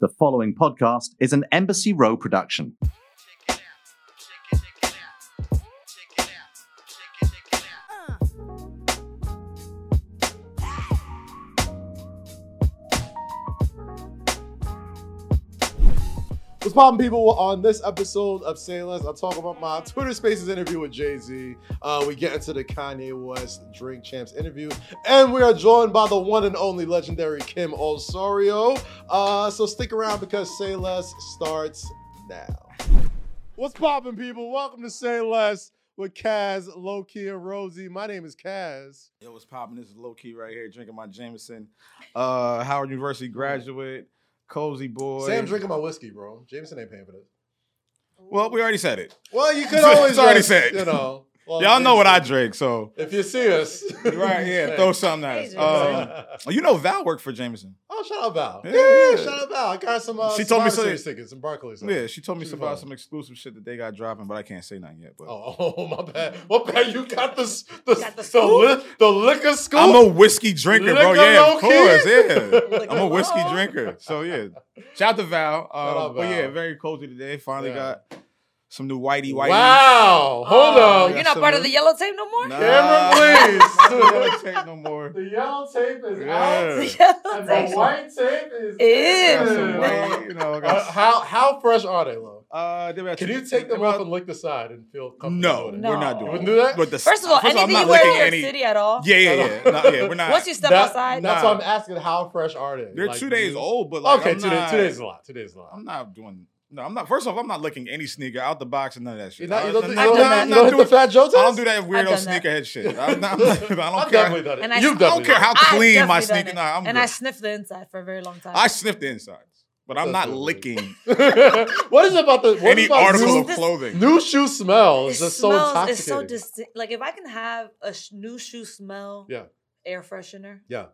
The following podcast is an Embassy Row production. What's poppin', people? On this episode of Say Less, I talk about my Twitter Spaces interview with Jay Z. Uh, we get into the Kanye West Drink Champs interview, and we are joined by the one and only legendary Kim Osorio. Uh, so stick around because Say Less starts now. What's popping, people? Welcome to Say Less with Kaz, Loki, and Rosie. My name is Kaz. Yo, what's popping? This is low key right here, drinking my Jameson. Uh, Howard University graduate, cozy boy. Sam drinking my whiskey, bro. Jameson ain't paying for this. Well, we already said it. Well, you could It's always already just, said. You know, well, Y'all know what I drink, so If you see us, right, yeah, throw something at us. Hey, Um, you know, Val worked for Jameson. Oh, shout out Val. Yeah. Yeah, shout out Val. I got some. Uh, She some told me Honor so- Series tickets, some Barclays. Yeah, she told me She about was some exclusive shit that they got dropping, but I can't say nothing yet. But Oh, oh, my bad. What bad? You got the the Got the the, li- the liquor scoop. I'm a whiskey drinker, bro. Yeah, of low-key? course. Yeah, I'm a whiskey drinker. So yeah, shout out to Val. Um, out But yeah, very cozy today. Finally Yeah. got some new whitey whitey. Wow. Hold Oh, on. You're not part of the yellow tape no more? Nah, Camera, please. the yellow tape no more. The yellow tape is Yeah. out, The yellow and the white tape is Ew. In. white, you know, Uh, how how fresh are they, Lo? Uh, they were Can you take them off and lick the side and feel comfortable? No, doing it? No. we're not You doing. wouldn't do that? But the, First of all, I'm anything not you wear in licking New any- City at all. Yeah, yeah, yeah. Not, yeah, we're not. Once you step That- outside, That's Nah. why I'm asking how fresh are they? they're Like, two days old, but like, okay, I'm two not, days. Two days is a lot. Two days is a lot. I'm not doing. No, I'm not. First off, I'm not licking any sneaker out the box and none of that shit. Not, uh, you don't, I'm you don't, I've done hit- that. you don't hit the Fat Joe test? I don't do that weirdo sneakerhead shit. I'm not, I don't I've care. definitely done it. And I- You've I I don't care how done it. I've clean my sneaker. Nah, I'm and good. I sniffed the inside for a very long time. I sniffed the insides, but I'm That's not so licking what is about the what any is about article new, of clothing. new shoe smell? it It's just so smells. intoxicating. It's so distinct. Like if I can have a sh- new shoe smell, Yeah. air freshener. Yeah.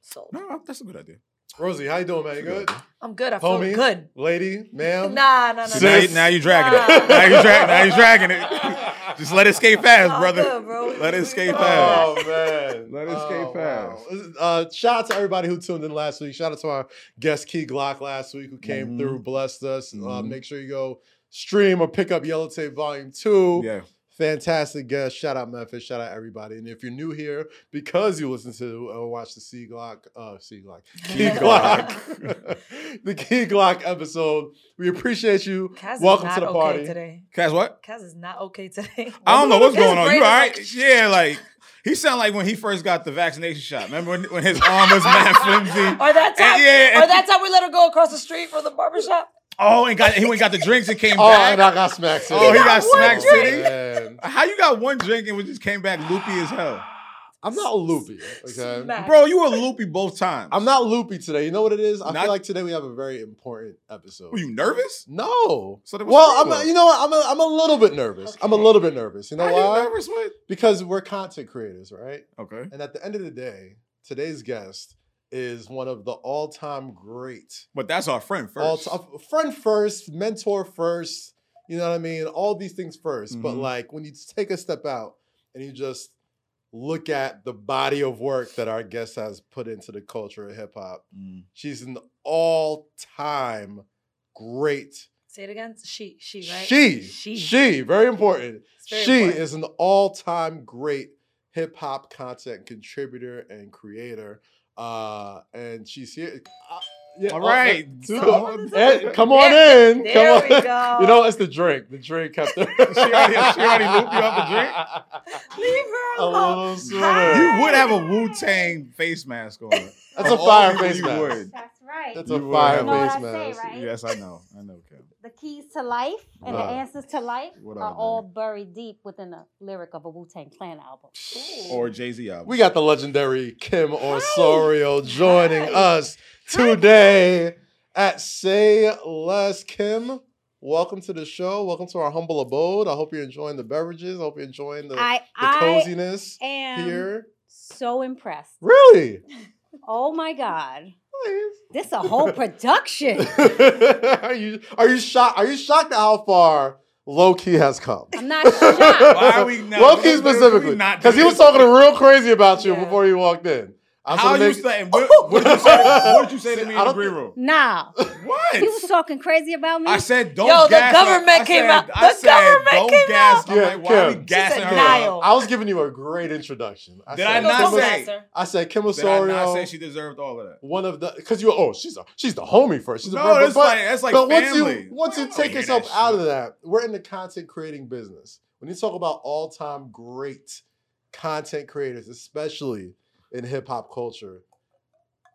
Sold. No, that's a good idea. Rosie, how you doing, man? You good? I'm good. I feel Homie? good. Lady, ma'am. Nah, nah, nah. So Sis. now, nah. you, now you're dragging Nah. it. Now you're dragging. Now you're dragging it. Just let it skate fast, Nah, brother. good, bro. Let it skate fast. Oh man, Let it skate wow. Uh, shout out to everybody who tuned in last week. Shout out to our guest Key Glock last week who came Mhm. through, blessed us. Uh, Mhm. make sure you go stream or pick up Yellow Tape Volume Two. Yeah. Fantastic guest. Shout out Memphis. Shout out everybody. And if you're new here because you listen to or watch the C Glock, uh, C Glock, Key Key Glock, the Key Glock episode, we appreciate you. Kaz is Welcome not to the okay party. today. Kaz, what? Kaz is not okay today. I don't know what's His going on. You is all like- right? Yeah, like he sounded like when he first got the vaccination shot. Remember when, when his arm was mad flimsy? Or that time, And yeah, or that time we let her go across the street from the barbershop. Oh, and got he went and got the drinks and came Oh, back. and I got smacked. City. Oh, he got got Smack drink. City. Man. How you got one drink and we just came back loopy as hell? I'm not loopy. Okay. Smack. Bro, you were loopy both times. I'm not loopy today. You know what it is? I Not- feel like today we have a very important episode. Were you nervous? No. So then what's Well, I'm. problem? You know what? I'm. A, I'm a little bit nervous. I'm a little bit nervous. You know How why? you nervous with? Because we're content creators, right? Okay. And at the end of the day, today's guest is one of the all-time great, But that's our friend first. all time friend first, mentor first. You know what I mean? All these things 1st But Mhm. like when you take a step out and you just look at the body of work that our guest has put into the culture of hip hop, Mm. she's an all-time great. Say it again. She, she, right? She, she, she, very important. Very she important. is an all-time great hip hop content contributor and creator. Uh, and she's here. Uh, yeah, All oh, right. yeah, Someone is eh, come on There- in. there come we on. go. You know, it's the drink. The drink kept her. She already- she already looped you off the drink? Leave her A alone. little sooner. You would have a Wu Tang face mask on. That's a all fire face you mask. Would. That's right. That's You a would fire have- You know face I say, mask. right? Yes, I know. I know, Kim. The keys to life and Uh, the answers to life what are are all buried deep within the lyric of a Wu Tang Clan album. Or Jay Z album. We got the legendary Kim Osorio joining Hi. us today at Say Less. Kim, welcome to the show. Welcome to our humble abode. I hope you're enjoying the beverages. I hope you're enjoying the, I the I coziness am here. so impressed. Really? Oh my God. This is a whole production. are you are you shocked? Are you shocked at how far Low Key has come? I'm not shocked. Why are we not- Low Key specifically, because he was talking real crazy about you Yeah. before you walked in. I was How gonna you saying? What, what did you say? What did you say to me in the green room? Nah. What? He was talking crazy about me. I said don't Yo, the gas her. government I came said- out. I The said government don't came gas. out. I'm Yeah, like, why are we Kim. Gassing said her? Niall. up? I was giving you a great introduction. I Did said, I not Kim was- say? I said Kim Did I Osorio. not say she deserved all of that? one of the because you oh she's a she's the homie first. She's a No, brother, it's but, like that's like but family. once you once you take yourself out of that, we're in the content creating business. When you talk about all time great content creators, especially in hip hop culture,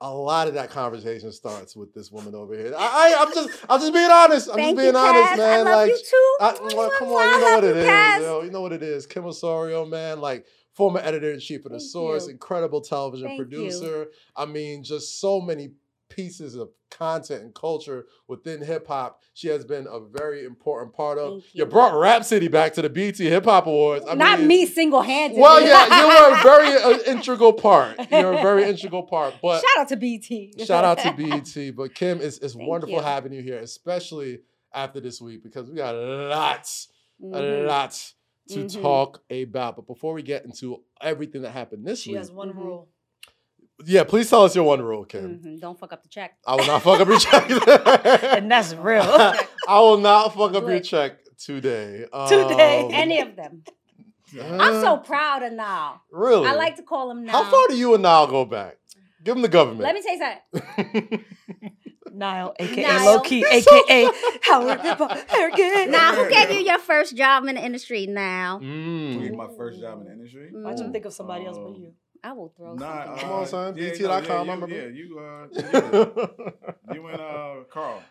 a lot of that conversation starts with this woman over here. I, I I'm just I'm just being honest. I'm Thank just being you, honest, Kaz. man. I like you too. I, well, come on, you know what it you, is. Yo, you know what it is. Kim Osorio, man, like former editor in chief of the Thank Source, you. incredible television Thank you. producer. I mean, just so many pieces of content and culture within hip hop. She has been a very important part of. Thank You you. brought Rapsody back to the BET Hip Hop Awards. I Not mean, me single handed. Well, yeah, you were a very uh, integral part. You're a very integral part, but. Shout out to BET. Shout out to BET. But Kim, it's, it's Thank wonderful you. having you here, especially after this week because we got lots, a Mhm. lot to Mhm. talk about. But before we get into everything that happened this She week, has one Mhm. rule. Yeah, please tell us your one rule, Kim. Mhm. Don't fuck up the check. I will not fuck up your check. And that's real. I will not fuck up your check today. Today. Um, Any of them. I'm so proud of now. really. I like to call him now. How far do you and Niall go back? Give him the government. Let me tell you something. Niall, aka Niall. Low Key, aka Howard Harrigan. Now, who gave you your first job in the industry now? To Mm. get my first job in the industry. Mm. I just think of somebody else but Um, you. I will throw Nah, something. uh, Come on, son. Yeah, BET.com, no, I remember. yeah, you, yeah, you, uh, you, you and uh, Carl.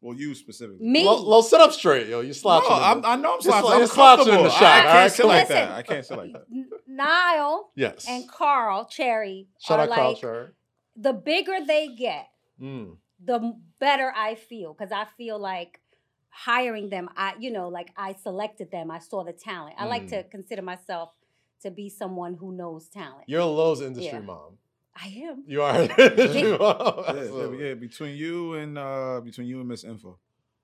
Well, you specifically. Me? Lo, Lo, sit up straight, yo. You No, slouching. in I'm, I know I'm You're slouching. I'm you're slouching in comfortable. the shot, I, I can't right? sit like that. I can't sit like that. N- Niall yes. and Carl Cherry Shout are out Carl like Cherry. the bigger they get, Mm. the better I feel because I feel like hiring them. I, you know, like I selected them. I saw the talent. I like Mm. to consider myself to be someone who knows talent. You're a Lowe's industry Yeah. mom. I am. You are an industry mom. Yeah, yeah, yeah, between you and uh, between you and Miss Info.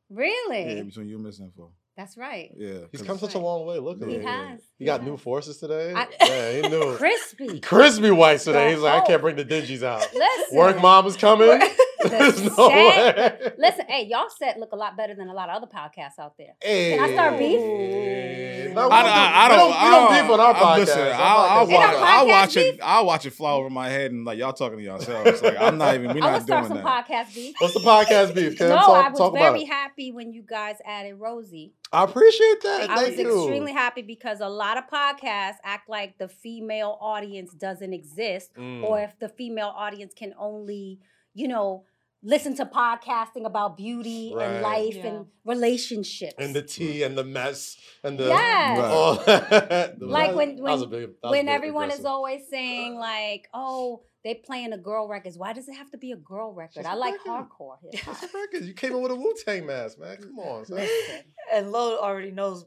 Really? Yeah, between you and Miss Info. That's right. Yeah, he's come such a long way. Look at him. He him. has. He got has. new forces today. I- yeah, he knew. Crispy. Crispy whites today. He's like, I can't bring the dingies out. Listen. Work mom is coming. The There's no set- way. Listen, hey, y'all set look a lot better than a lot of other podcasts out there. Hey. Can I start beef? No, I, don't, I, I do, don't. we don't, I we don't beef on our podcast. Listen, I'll, I'll podcast- It watch. I'll watch it. I'll watch it fly over my head, and like y'all talking to yourselves. Like I'm not even. We're I'm not gonna start doing some that. podcast beef. What's the podcast beef? Kim? no, talk, I was talk very happy when you guys added Rosie. I appreciate that. I Thank was you. extremely happy because a lot of podcasts act like the female audience doesn't exist, Mm. or if the female audience can only, you know, listen to podcasting about beauty Right. and life Yeah. and relationships. and the tea and the mess and the Yes. Right. all that. Like when- That was a when- big- when big everyone is always saying like, "Oh, they playing a girl records. Why does it have to be a girl record? Just I a like record. hardcore hip hop." That's records. You came in with a Wu Tang mask, man. Come on, son. And Lo already knows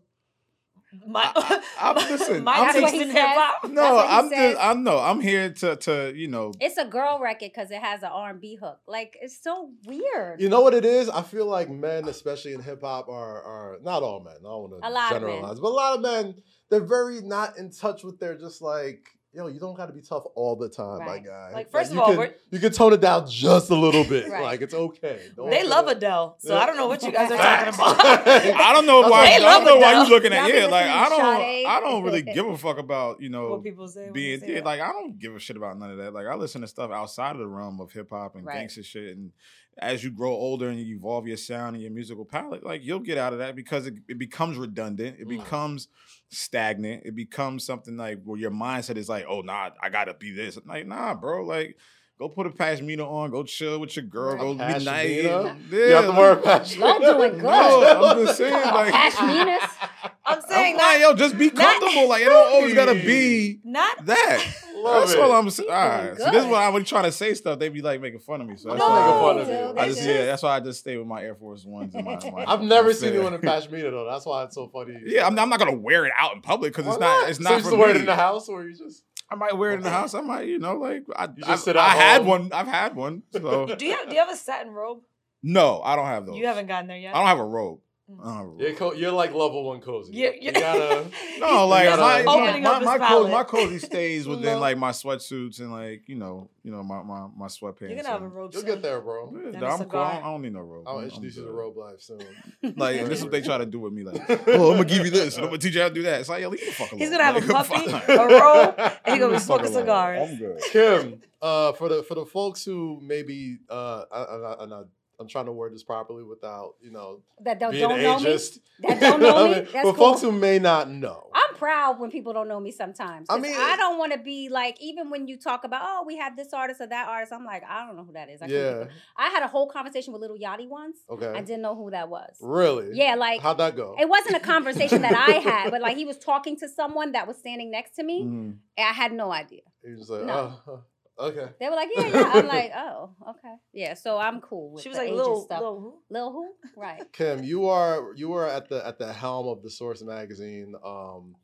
my I- I- I'm- listen, my I'm That's taste in hip hop. No, I'm just. I'm no. I'm here to to you know. it's a girl record because it has an R and B hook. Like it's so weird. You know what it is? I feel like men, especially in hip hop, are are not all men. I don't want to lot of men. generalize, but a lot of men, they're very not in touch with their just like. Yo, you don't got to be tough all the time, my guy. Like, first you of all, can, we're- you can tone it down just a little bit. Right. Like it's okay. Don't They love it. Adele, so Yeah. I don't know what you guys are talking about. I don't know why. what- I They don't know it, why though. you looking at. Y'all Yeah, like I don't. I don't really give a fuck about you know what people say. being they say yeah, like I don't give a shit about none of that. Like I listen to stuff outside of the realm of hip hop and Right. gangster shit. And as you grow older and you evolve your sound and your musical palette, like you'll get out of that because it, it becomes redundant. It Mm. becomes stagnant. It becomes something like where your mindset is like, oh nah, I gotta be this. I'm Like nah, bro. Like go put a pashmina on. Go chill with your girl. Go be nice. Yeah, You have the like- word passion. Y'all doing good. No, I'm just saying, like- Pashminas? I'm I'm saying like, not, yo, just be comfortable. Like it don't always gotta be not that. That's it. all I'm saying. He All doing right. So this is what I was trying to say stuff. They be like making fun of me. So that's No, why making fun I, of you. I just just- yeah. That's why I just stay with my Air Force Ones and my. my I've never my seen you in a pashmina though. That's why it's so funny. Yeah, I'm, I'm not gonna wear it out in public because it's not. It's so not you for just wear it in the house, or you just I might wear it in the house. I might, you know, like I. You just I, sit I had one. I've had one. So Do you have, do you have a satin robe? no, I don't have those. You haven't gotten there yet. I don't have a robe. Uh, You're, co- you're like level one cozy. Yeah, You gotta. No, like gotta- my, my, my, up my, co- my cozy stays within like my sweatsuits and like you know you know my my, my sweatpants. You're gonna have a robe. You'll soon. get there, bro. Yeah, And I'm cool. I don't, I don't need no robe. I'll I'm- introduce you to good. robe life soon. Like and this is what they try to do with me. Like, oh, I'm gonna give you this, and I'm gonna teach you how to do that. It's like, yo, leave the fuck alone. He's gonna have a Like, puppy, fine. a robe, and he gonna me be the smoking cigars. I'm good. Kim, uh, for the for the folks who maybe uh, I, I, I, I'm trying to word this properly without you know that don't, being don't know me. That don't know me. That's for cool. folks who may not know, I'm proud when people don't know me sometimes. I mean- I don't want to be like, even when you talk about, oh, we have this artist or that artist, I'm like, I don't know who that is. I, yeah, I had a whole conversation with Lil Yachty once. Okay, I didn't know who that was. really, Yeah, like how'd that go? it wasn't a conversation that I had, but like he was talking to someone that was standing next to me. And I had no idea. He was like, No. oh, okay. They were like, yeah, yeah. I'm like, oh, okay. Yeah, so I'm cool with She was the like, little, stuff. little who? Lil who? Right. Kim, you are you are at the at the helm of the Source magazine um,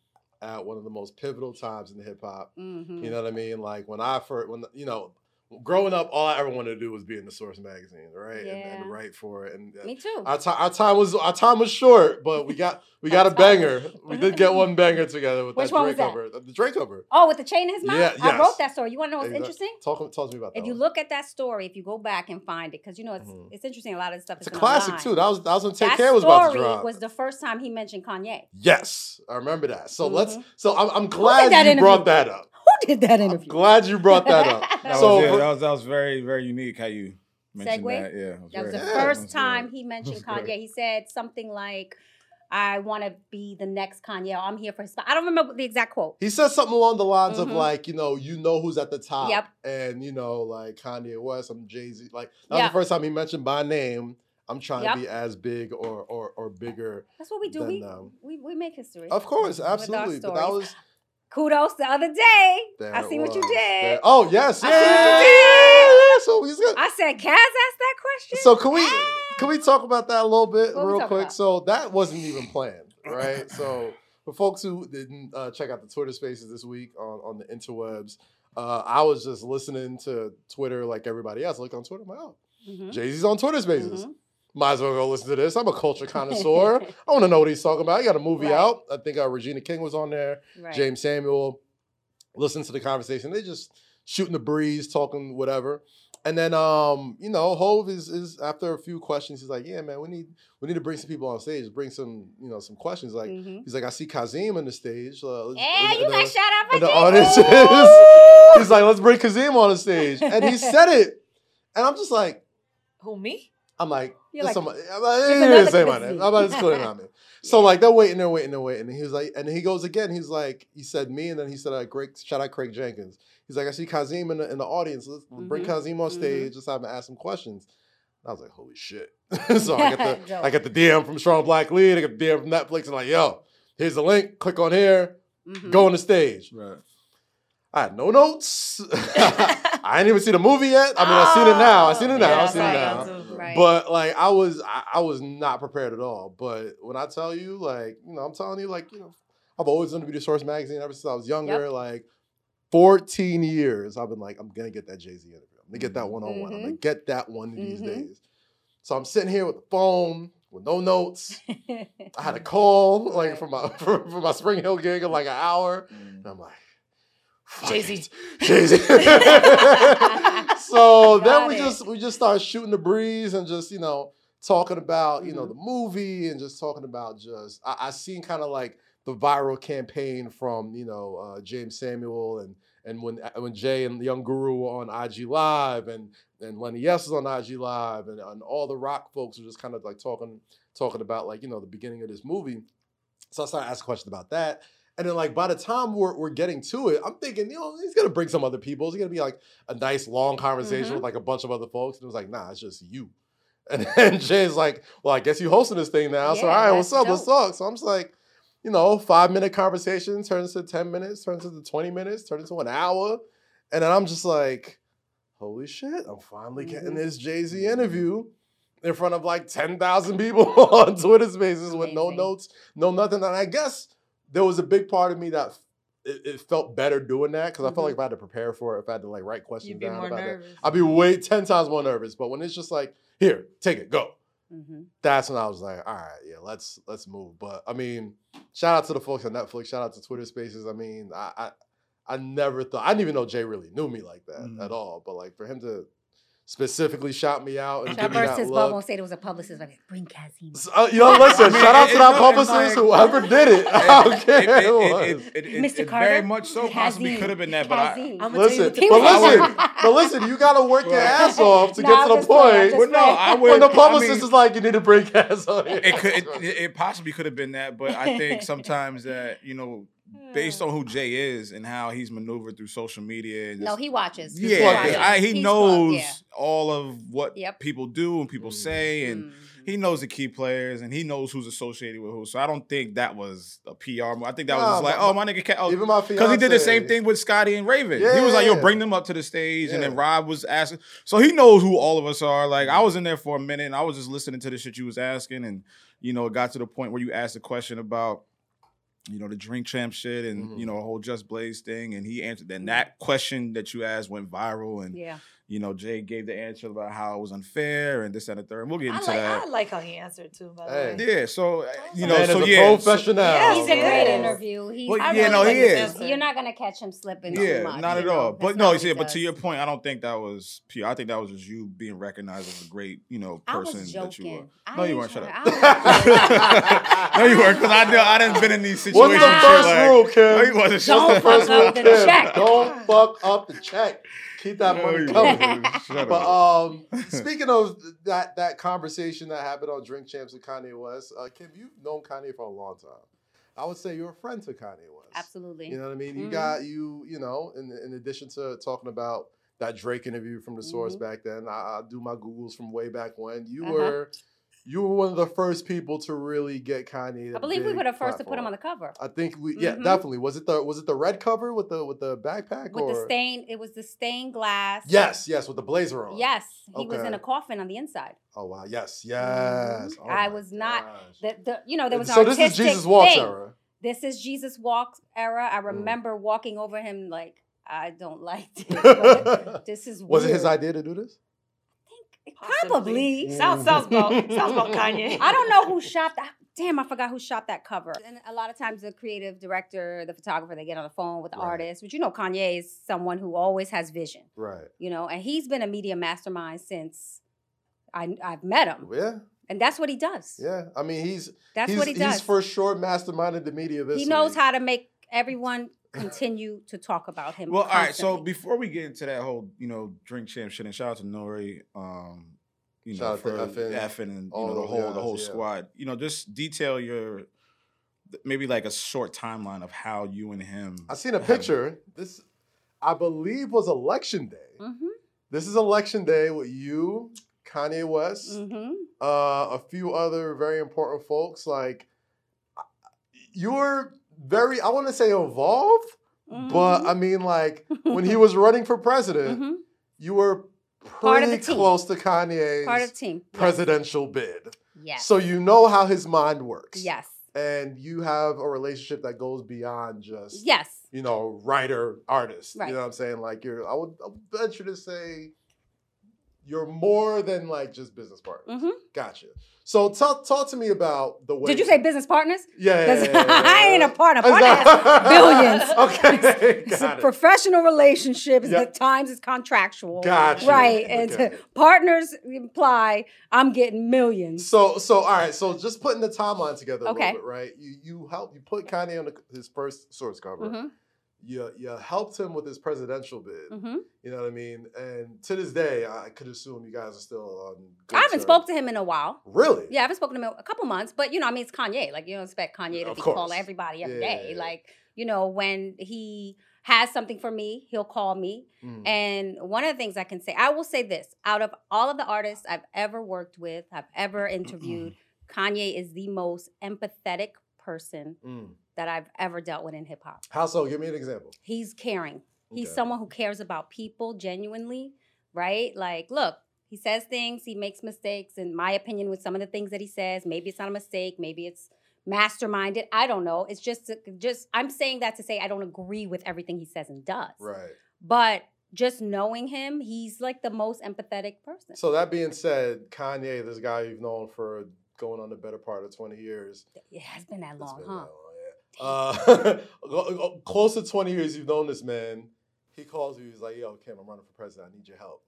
at one of the most pivotal times in hip hop. hmm You know what I mean? Like when I first, when you know, growing up, all I ever wanted to do was be in the Source magazine, right? And, Yeah. and write for it. And uh, Me too. our time, our time was our time was short, but we got we got a banger. We did get one banger together with Which that Drake that? cover. The Drake cover. Oh, with the chain in his mouth? Yeah, I wrote that story. You want to know what's Exact- interesting? Talk talk to me about that. If you one. look at that story, if you go back and find it, because you know it's Mhm. it's interesting. A lot of the stuff it's a classic online. too. That was that was when Take That Care was about to drop. was the first time he mentioned Kanye. yes, I remember that. So let's. Mhm. So I'm, I'm glad you interview? brought that up. Who did that I'm glad you brought that up. That So was, yeah, for- that was that was very very unique how you mentioned Segue? that. Yeah, it was That was the Yeah. first was time good. he mentioned That's great. Kanye. He said something like, "I want to be the next Kanye. I'm here for his." spot." I don't remember the exact quote. He said something along the lines of Mhm. like, you know, you know who's at the top, Yep. and you know, like Kanye West, I'm Jay Z. Like that was the first time he mentioned my name. I'm trying Yep. to be as big or or or bigger. That's what we do. Then, We, um, we we make history. Of course, absolutely. But that was kudos the other day. there I see what you did. There- Oh yes, I yeah. see what you did. yeah, yeah. So he's good. I said, Kaz asked that question. So can we Ah. can we talk about that a little bit What real quick? about? So that wasn't even planned, right? so for folks who didn't uh, check out the Twitter Spaces this week on on the interwebs, uh, I was just listening to Twitter like everybody else. I looked on Twitter, I'm like, oh, Mhm. Jay Z's on Twitter Spaces. Mhm. Might as well go listen to this. I'm a culture connoisseur. I want to know what he's talking about. He got a movie Right. out. I think uh, Regina King was on there. Right. Jeymes Samuel. Listen to the conversation. They just shooting the breeze, talking whatever. And then um, you know, Hove is is after a few questions, he's like, Yeah, man, we need we need to bring some people on stage, bring some, you know, some questions. Like Mhm. he's like, I see Kazeem on the stage. Uh, Hey, and you got shout out for the audience Ooh. He's like, let's bring Kazeem on the stage. And he said it. And I'm just like, Who me? I'm like, You're like, somebody, I'm like, he another didn't say my name. I'm like, it's clear not me. So like they're waiting, they're waiting, they're waiting. And he was like, and he goes again. He's like, he said me, and then he said, uh, Greg, shout out Craig Jenkins. He's like, I see Kazeem in the, in the audience. Let's bring Mhm, Kazeem on mhm. stage. Just have him ask some questions. And I was like, holy shit. so I get the I get the DM from Strong Black Lead. I get the DM from Netflix, and like, yo, here's the link. Click on here. Mhm. Go on the stage. Right. I had no notes. I didn't even see the movie yet. I mean, I've seen it now. I seen it now. Yeah, I seen it now. Right. But like I was, I, I was not prepared at all. But when I tell you, like, you know, I'm telling you, like, you know, I've always wanted to be the Source magazine ever since I was younger. Like, 14 years, I've been like, I'm gonna get that Jay Z interview. I'm gonna get that one on one. I'm gonna get that one these Mhm. days. So I'm sitting here with the phone with no notes. I had a call like from my from, from my Spring Hill gig in like an hour. Mm. And I'm like, fuck Jay-Z. Jay-Z. so then we it. just we just started shooting the breeze and just, you know, talking about, you know, Mhm. the movie and just talking about just I, I seen kind of like the viral campaign from, you know, uh, Jeymes Samuel and and when uh, when Jay and Young Guru were on IG Live and and Lenny S was on IG Live and, and all the rock folks were just kind of like talking talking about like, you know, the beginning of this movie. So I started asking questions about that. And then like by the time we're, we're getting to it, I'm thinking, you know, he's gonna bring some other people. It's gonna be like a nice long conversation Mhm. with like a bunch of other folks. And it was like, nah, it's just you. And then Jay's like, well, I guess you hosting this thing now. so all right, what's up? Let's dope. talk. So I'm just like, you know, five minute conversation turns to 10 minutes, turns into 20 minutes, turns into an hour. And then I'm just like, holy shit, I'm finally getting Mhm. this Jay-Z interview in front of like 10,000 people on Twitter spaces with no notes, no nothing. And I guess there was a big part of me that it, it felt better doing that because I felt like if I had to prepare for it, if I had to like write questions down about nervous. it, I'd be way 10 times more nervous. But when it's just like, here, take it, go. hmm that's when I was like, all right, yeah, let's let's move. But I mean, shout out to the folks on Netflix. Shout out to Twitter Spaces. I mean, I I, I never thought I didn't even know Jay really knew me like that Mhm. at all. But like for him to specifically shout me out and Should I give me burst that his bubble look. and say there was a publicist like bring Kazeem? S- uh, yo, listen, I mean, shout out it- to that publicist, like- whoever did it. I don't care It, it, it, it it, was. it, it, Mr. it Carter? very much so possibly could have been that, but I, I'm gonna tell you Listen, but listen, but listen, you gotta work your ass off to Nah, get I'm to the just playing, I'm point. just Well, no, I would. when the I publicist mean, is like, you need to bring gas on it could, it, it, it possibly could have been that, but I think sometimes that you know, based on who Jay is and how he's maneuvered through social media, and No, he watches. He's yeah, plugged. I, he He's knows plugged, yeah. all of what Yep. people do and people Mm. say, and Mhm. he knows the key players and he knows who's associated with who. So I don't think that was a PR. move. I think that was just like, my- oh my nigga, Ca- oh, Even my because he did the same thing with Scotty and Raven. He was like, "Yo, Yeah. bring them up to the stage," and then Rob was asking. So he knows who all of us are. Like I was in there for a minute, and I was just listening to the shit you was asking, and you know, it got to the point where you asked a question about, you know, the drink champ shit, and Mhm. you know, a whole Just Blaze thing, and he answered. Then that question that you asked went viral, and Yeah. You know, Jay gave the answer about how it was unfair and this and the third. And we'll get I into like, that. I like how he answered too. By the way. Yeah, so uh, you know, Man so is a yeah, so- professional. Yeah, He's a great Yeah. interview. He's, Well, I yeah, really no, like he is. You're not gonna catch him slipping too Yeah, much. not at know? all. That's But no, what he yeah, but to your point, I don't think that was pure. I think that was just you being recognized as a great, you know, I person was that you were. I No, you weren't. Shut trying- up. No, you weren't, because I know I didn't been in these situations. What's the first like, rule, Kim? No, you wasn't. Don't fuck up rule? the check. Don't fuck up the check. Keep that No, money coming. But um, speaking of that that conversation that happened on Drink Champs with Kanye West, uh, Kim, you've known Kanye for a long time. I would say you're a friend to Kanye West. Absolutely. You know what I mean? You Mhm. got you, you know, in in addition to talking about that Drake interview from the source Mhm. back then, I, I do my Googles from way back when. You Uh-huh. were you were one of the first people to really get Kanye. I believe we were the first to put him on the cover. I think we yeah, Mhm. definitely. Was it the was it the red cover with the with the backpack With or the stain, it was the stained glass. Yes, yes, with the blazer on. Yes, he was in a coffin on the inside. Oh wow, yes, yes. Mhm. Oh, I was not- The, the, you know, there was an so this is Jesus Walks thing. era. This is Jesus Walks era. Mm. I remember walking over him like, I don't like this. this is Was it his idea to do this? Probably. Sounds sounds about sounds about Kanye. I don't know who shot that. Damn, I forgot who shot that cover. And a lot of times, the creative director, the photographer, they get on the phone with the Right. artist. But you know, Kanye is someone who always has vision. Right. You know, and he's been a media mastermind since I, I've met him, Yeah, and that's what he does. yeah. I mean, he's That's he's, what he does. He's for sure masterminded the media. This he knows week. how to make everyone continue to talk about him. Well, all right. So before we get into that whole, you know, drink champ shit, and shout out to N.O.R.E., um, you know, Shout out for to EFN, EFN and you know the those whole the whole yeah. squad. You know, just detail your maybe like a short timeline of how you and him. I seen a have- picture. This, I believe, was election day. Mhm, This is election day with you, Kanye West, mhm. uh, a few other very important folks. Like, you were very, I want to say, involved, but I mean, like, when he was running for president, Mhm. you were pretty the team. close to Kanye's part of the team. Yes. presidential bid. Yes. So you know how his mind works. yes. And you have a relationship that goes beyond just, Yes. you know, writer, artist. Right. You know what I'm saying? Like you're, I would, I would venture to say you're more than like just business partners. Mhm. Gotcha. So talk, talk to me about the way. Did you say business partners? Yeah. yeah, yeah, yeah, I ain't a partner. Is Partner has billions. okay. It's a Got it. professional relationship. Yep. At times it's contractual. Gotcha. Right. And Okay. partners imply I'm getting millions. So so all right. So just putting the timeline together a Okay. little bit, right? You you help you put Kanye on the, his first source cover. Mhm, You you helped him with his presidential bid. mhm. You know what I mean? And to this day, I could assume you guys are still on. good I haven't terms. spoke to him in a while. Really? Yeah, I haven't spoken to him in a couple months, but you know, I mean, it's Kanye. Like, you don't expect Kanye to Of be course. calling everybody every day. Yeah. Like, you know, when he has something for me, he'll call me. Mm. And one of the things I can say, I will say this out of all of the artists I've ever worked with, I've ever interviewed, Kanye is the most empathetic person Mm. That I've ever dealt with in hip hop. How so? Give me an example. He's caring. He's Okay. someone who cares about people genuinely, right? Like, look, he says things, he makes mistakes. In my opinion, with some of the things that he says, maybe it's not a mistake, maybe it's masterminded. I don't know. It's just, just I'm saying that to say I don't agree with everything he says and does. Right. But just knowing him, he's like the most empathetic person. So that being said, Kanye, this guy you've known for going on the better part of 20 years. it has been that long, been huh? that long. Uh, close to 20 years you've known this man. He calls you, he's like, yo, Kim, I'm running for president. I need your help.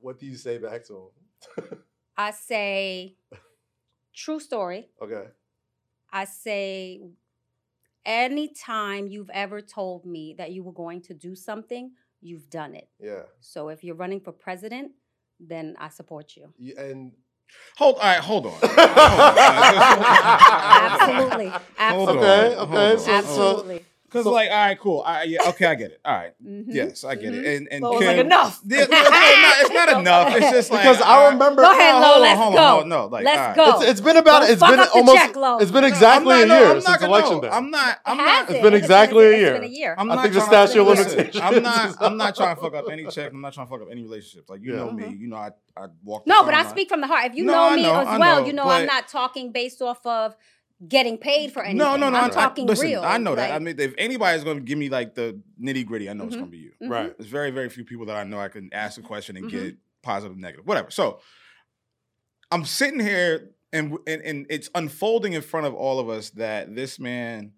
What do you say back to him? I say, true story. okay. I say, anytime you've ever told me that you were going to do something, you've done it. Yeah. So if you're running for president, then I support you. You- And Hold. All right. Hold on. Absolutely. Hold Absolutely. Okay, on, okay, hold so- on. Absolutely. Because like, all right, cool. I, yeah, okay, I get it. All right. Mhm. Yes, I get Mhm. it. And and So it was like enough. Yeah, no, no, no, it's not enough. It's just like because I remember Go ahead, No, Lo, hold on, let's on, go. hold on. No, like, Let's all right. go. it's, it's been about Don't it's fuck been almost check, it's been exactly I'm a not- no, year I'm not since election no, day. I'm not. I'm It not. has It's been it. exactly a it's year. been a year. I'm I not think the trying to- statute of listen, limitations I'm not. I'm not trying to fuck up any check. I'm not trying to fuck up any relationships. Like you know me. Mhm. You know I. I walk. No, but I speak from the heart. If you know me as well, you know I'm not talking based off of getting paid for anything. No, no, no. I'm I, talking I, listen, real. I know that. I mean, if anybody's going to give me like the nitty gritty, I know it's Mhm. going to be you. Mhm. Right. There's very, very few people that I know I can ask a question and Mhm. get positive, negative, whatever. So I'm sitting here and, and and it's unfolding in front of all of us that this man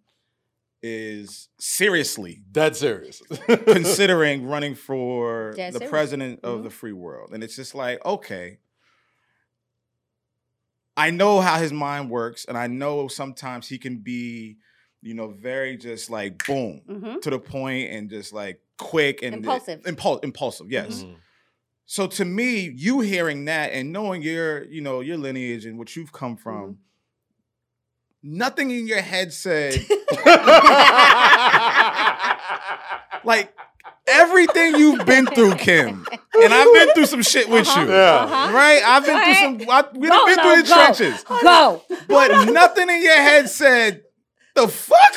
is seriously Dead serious. considering running for Dead the serious. president of Mhm. the free world. And it's just like, okay. I know how his mind works, and I know sometimes he can be, you know, very just like boom Mhm. to the point and just like quick and Impulsive. Impul- impulsive, yes. Mhm. So to me, you hearing that and knowing your, you know, your lineage and what you've come from, nothing in your head said like everything you've been through, Kim. And I've been through some shit with Uh-huh. you. Yeah. Uh-huh. Right? I've been Go through ahead. some I, we've Go, been Lo, through the go. trenches. Go. But nothing in your head said, the fuck?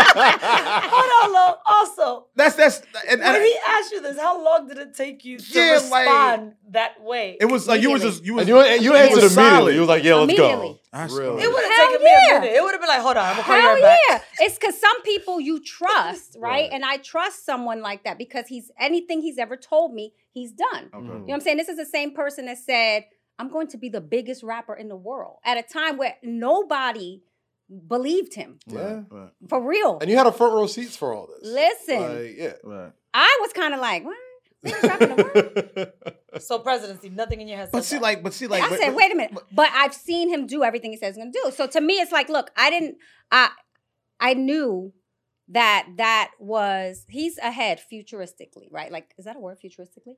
Hold on, Lo. Also, that's that's and, and when he asked you this, how long did it take you to Yeah, like- respond that way? it was like you was Immediately. just you was And you, you answered was immediately. solid. You was like, yeah, let's go. That's Really? it would have Hell taken me yeah. a minute. It would have been like, hold on, I'm gonna call you Hell right back. yeah. It's because some people you trust, right? Right. And I trust someone like that because he's anything he's ever told me, he's done. Okay. You know mm-hmm. what I'm saying? This is the same person that said, I'm going to be the biggest rapper in the world at a time where nobody believed him. Yeah. Right, For real. And you had a front row seats for all this. Listen, Like, yeah. right. I was kind of like, what? Biggest rapper in the world? So presidency, nothing in your head. But said see, that. like, but see, like, I but- said, but- wait a minute. But I've seen him do everything he says he's gonna do. So to me, it's like, look, I didn't I I knew that that was he's ahead futuristically, right? Like, is that a word futuristically?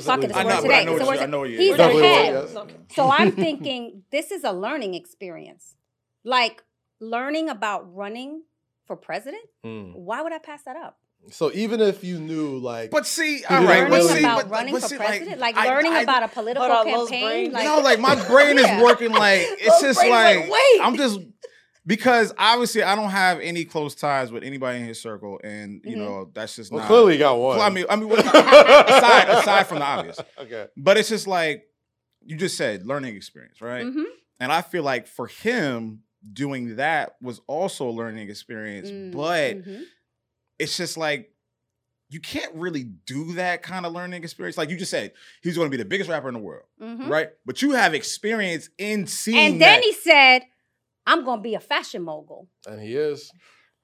Fuck it, it's I a know, word I today. know what you, I know you. He's ahead. yes. Okay. So I'm thinking this is a learning experience. Like learning about running for president. Mm. Why would I pass that up? So even if you knew, like, But see, all right, all didn't right, really- but learning see, about but, running but for see, president, like, I- learning I- about a political Hold on, Lo's campaign. Like, no, like my brain Yeah. is working like it's just like, like, wait. I'm just because obviously I don't have any close ties with anybody in his circle, and you Mhm. know that's just well, not. clearly got one. Well, I mean, I mean, aside aside from the obvious, okay. but it's just like you just said, learning experience, right? mhm. And I feel like for him doing that was also a learning experience, Mm, but mhm. it's just like you can't really do that kind of learning experience. Like you just said, he's going to be the biggest rapper in the world, Mhm. right? But you have experience in seeing And then that. he said, I'm gonna be a fashion mogul. And he is.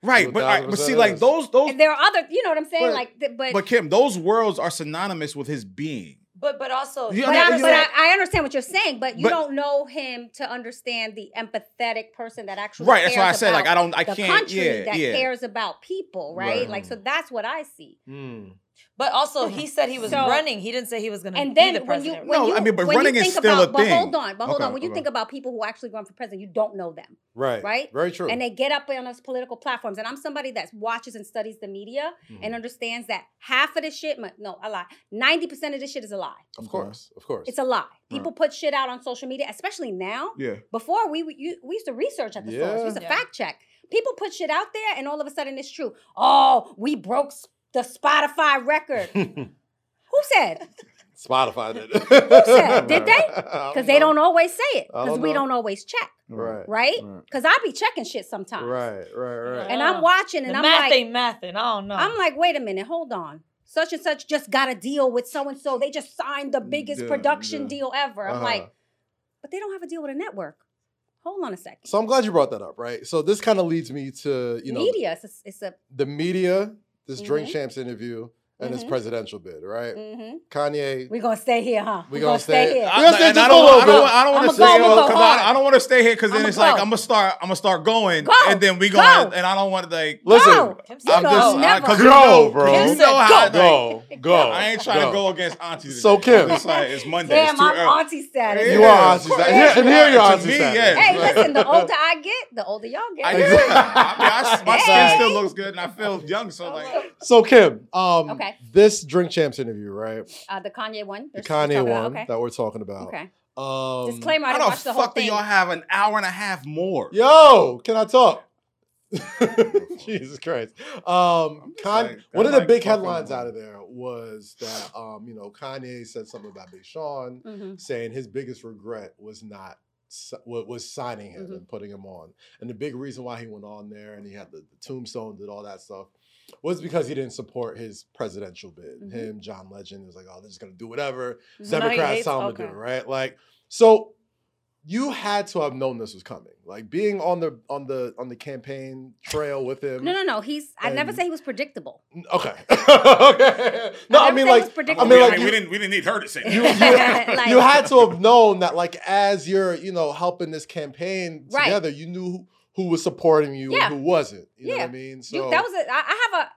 right. But, all right, but see, like those those. And there are other, you know what I'm saying? But- like, but But Kim, those worlds are synonymous with his being. But but also, You but, I, but know- I, I understand what you're saying, but you But- don't know him to understand the empathetic person that actually Right. That's why I said like I don't I the can't. country Yeah. that yeah. cares about people, right? Right. Like so that's what I see. Mm. But also, he said he was So- running. He didn't say he was going to And be then the when you president. when No, you I mean, but when you running is think still about, a But hold on, but hold Okay, on. When you okay. think about people who actually run for president, you don't know them, Right. right? Very true. And they get up on those political platforms. And I'm somebody that watches and studies the media Mhm. and understands that half of the shit, no, a lie. Ninety percent of this shit is a lie. of course. Of course. It's a lie. People put shit out on social media, especially now. Yeah. Before we we we used to research at the source, we used to Yeah. fact check. People put shit out there, and all of a sudden it's true. Oh, we broke s- the Spotify record. Who said? Spotify did. Who said? Did they? Because they don't always say it. Because we don't always check, Right. right? Right. Because I be checking shit sometimes. Right. Right. Right. And I'm watching, and the I'm math like, ain't mathing. I don't know. I'm like, wait a minute, hold on. such and such just got a deal with so and so. They just signed the biggest Yeah, production yeah. deal ever. I'm Uh-huh. like, but they don't have a deal with a network. Hold on a second. So I'm glad you brought that up, right? So this kind of leads me to you know Media, it's a, it's a the media, this Drink Mhm. Champs interview, and this Mhm. presidential bid, right? mhm. Kanye. we're gonna stay here, huh? We We're gonna gonna stay- stay here. I- I, We're gonna stay just I a don't, little I don't, bit. I don't want I'ma stay here go because. I, I don't want to stay here because then I'ma it's like. I'm gonna start, I'm gonna start going, Go. and then we Go. going, and I don't want to like. Listen, Go. You I'm go. just Never. because Go, you know, bro. You know said how go, go. I ain't trying to go against Auntie. Today. So, Kim. I'm like it's Monday. Damn, it's I'm early. auntie status. You are auntie of course. status. And here you're To auntie me, status. Hey, listen, the older I get, the older y'all get. I, yeah. I mean, I, my skin still looks good, and I feel young. So like, So Kim, um, Okay. this Drink Champs interview, right? Uh, the Kanye one. The Kanye one Okay. that we're talking about. Okay. Um, Disclaimer: I how didn't the watch the whole fuck do y'all have an hour and a half more? Yo, can I talk? Jesus Christ. Um, I'm Con- like, one of the might big headlines up. out of there was that um, you know, Kanye said something about Big Sean, Mhm. saying his biggest regret was not si- was signing him Mhm. and putting him on. And the big reason why he went on there and he had the, the tombstone, did all that stuff, was because he didn't support his presidential bid. Mhm. Him, John Legend, was like, oh, they're just gonna do whatever. So Democrats hates- tell him to do, right? Like, so you had to have known this was coming. Like being on the on the on the campaign trail with him. No, no, no. He's. I never And- say he was predictable. Okay. okay. No, I I never mean said it like was I predictable. mean, mean, like, we didn't we didn't need her to say you, that. you, Like- you had to have known that like as you're you know helping this campaign Right. together, you knew who, was supporting you Yeah. and who wasn't. You know what I mean? So You, that was a. I, I have a.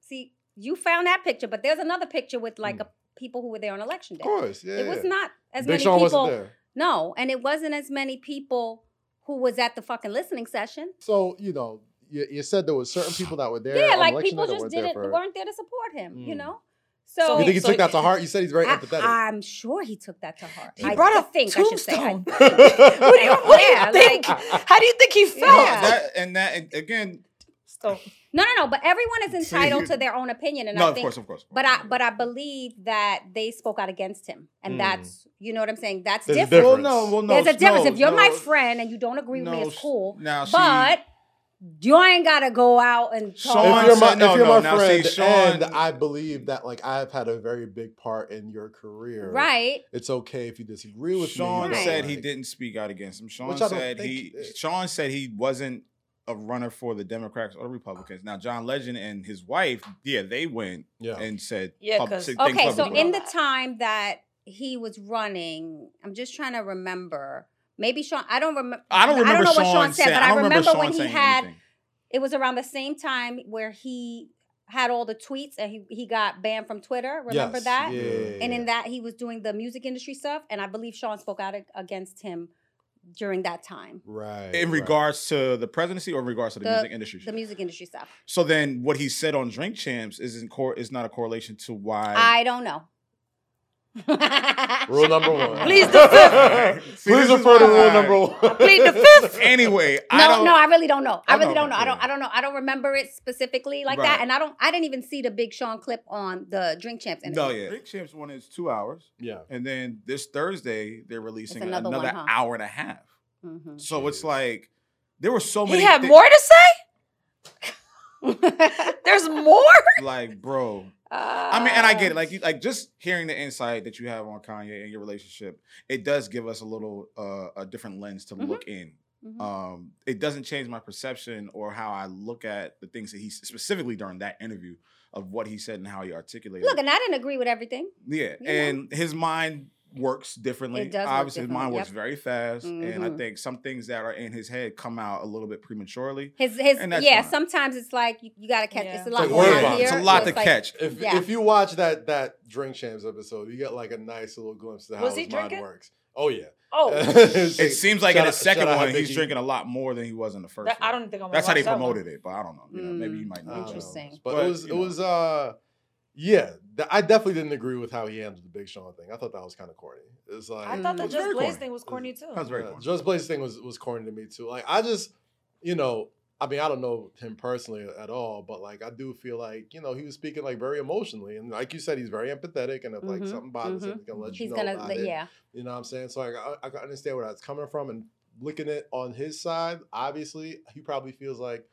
See, you found that picture, but there's another picture with like Mm. a, people who were there on election day. of course, yeah. it was yeah. not as Big many Sean people. wasn't there. No, and it wasn't as many people who was at the fucking listening session. So you know, you, you said there was certain people that were there. yeah, like election people just weren't there didn't weren't there to support him. You Mm. know, So so You think he So- took that to heart? You said he's very I, empathetic. I'm sure he took that to heart. He I brought I up think I should say. I- Tombstone. what do you, what Yeah, do you think? like- How do you think he felt? Yeah. that and that and again. So, no, no, no. But everyone is entitled to their own opinion, and no, I of think course, of course. But I but I believe that they spoke out against him, and Mm. that's you know what I'm saying. That's There's different. well, no, well, no. There's a difference. no, if you're my friend and you don't agree with me, it's cool. Now, she, But you ain't gotta go out and talk. Sean if you're my, no, if you're no, my now see, friend, Sean- and I believe that like I've had a very big part in your career, right. It's okay if you disagree with Sean me. but, said he didn't speak out against him. Sean Which I don't said he. he. Sean said he wasn't a runner for the Democrats or the Republicans. Now, John Legend and his wife, yeah, they went Yeah. and said, Yeah, pub- 'cause- said things Okay, so in the time that he was running, I'm just trying to remember. Maybe Sean. I don't remember. I don't remember know Sean what Sean said, saying- but I I don't remember remember when he had. anything. It was around the same time where he had all the tweets and he, he got banned from Twitter. Remember Yes, that? Yeah, yeah, And in that, he was doing the music industry stuff, and I believe Sean spoke out against him during that time. right in right. regards to the presidency or in regards to the, The- music industry. The music industry stuff. so then, what he said on Drink Champs isn't cor- is not a correlation to why. I don't know. Rule number one. Please the fifth. See, Please this is refer to rule number one. plead the fifth. anyway, I No, don't. no, I really don't know. I I really know, don't know. I don't. I don't know. I don't remember it specifically like Right. that, and I don't. I didn't even see the Big Sean clip on the Drink Champs interview. No, yeah. Drink Champs one is two hours, yeah. and then this Thursday they're releasing another another, one, huh? hour and a half. Mhm. So it's like there were so many. He many. had thi- more to say? There's more? Like, bro. I I mean, and I get it. Like, you, like just hearing the insight that you have on Kanye and your relationship, it does give us a little uh, a different lens to Mhm. look in. Mhm. Um, it doesn't change my perception or how I look at the things that he specifically during that interview of what he said and how he articulated. Look, and I didn't agree with everything. Yeah, you know. and his mind works differently. It does Obviously, his mind works yep. very fast, and I Mhm. think some things that are in his head come out a little bit prematurely. His his And that's yeah. fine. Sometimes it's like you, you gotta catch. Yeah. It's a lot like going word on vomit. here. It's a lot so to like- catch. If Yeah. if you watch that that Drink Champs episode, you get like a nice little glimpse of how his he mind works. Oh yeah. Oh, It seems like in the second out one, he's drinking a lot more than he was in the first. that, I don't think I'm That's how they watch that one. promoted it, but I don't know. You know, maybe you Mm, might know. don't. Interesting. But, But, it was it know. was uh yeah. th- I definitely didn't agree with how he handled the Big Sean thing. I thought that was kind of corny. It's like I thought the. Just Very Blaze corny. thing was corny too. That was very Yeah, corny. Just Blaze thing was was corny to me too. Like I just, you know, I mean, I don't know him personally at all, but like I do feel like you know he was speaking like very emotionally, and like you said, he's very empathetic, and if like Mhm, something bothers him, mhm. he's gonna let you He's know gonna about it. yeah. You know what I'm saying? So like, I, I can understand where that's coming from, and looking at on his side, obviously he probably feels like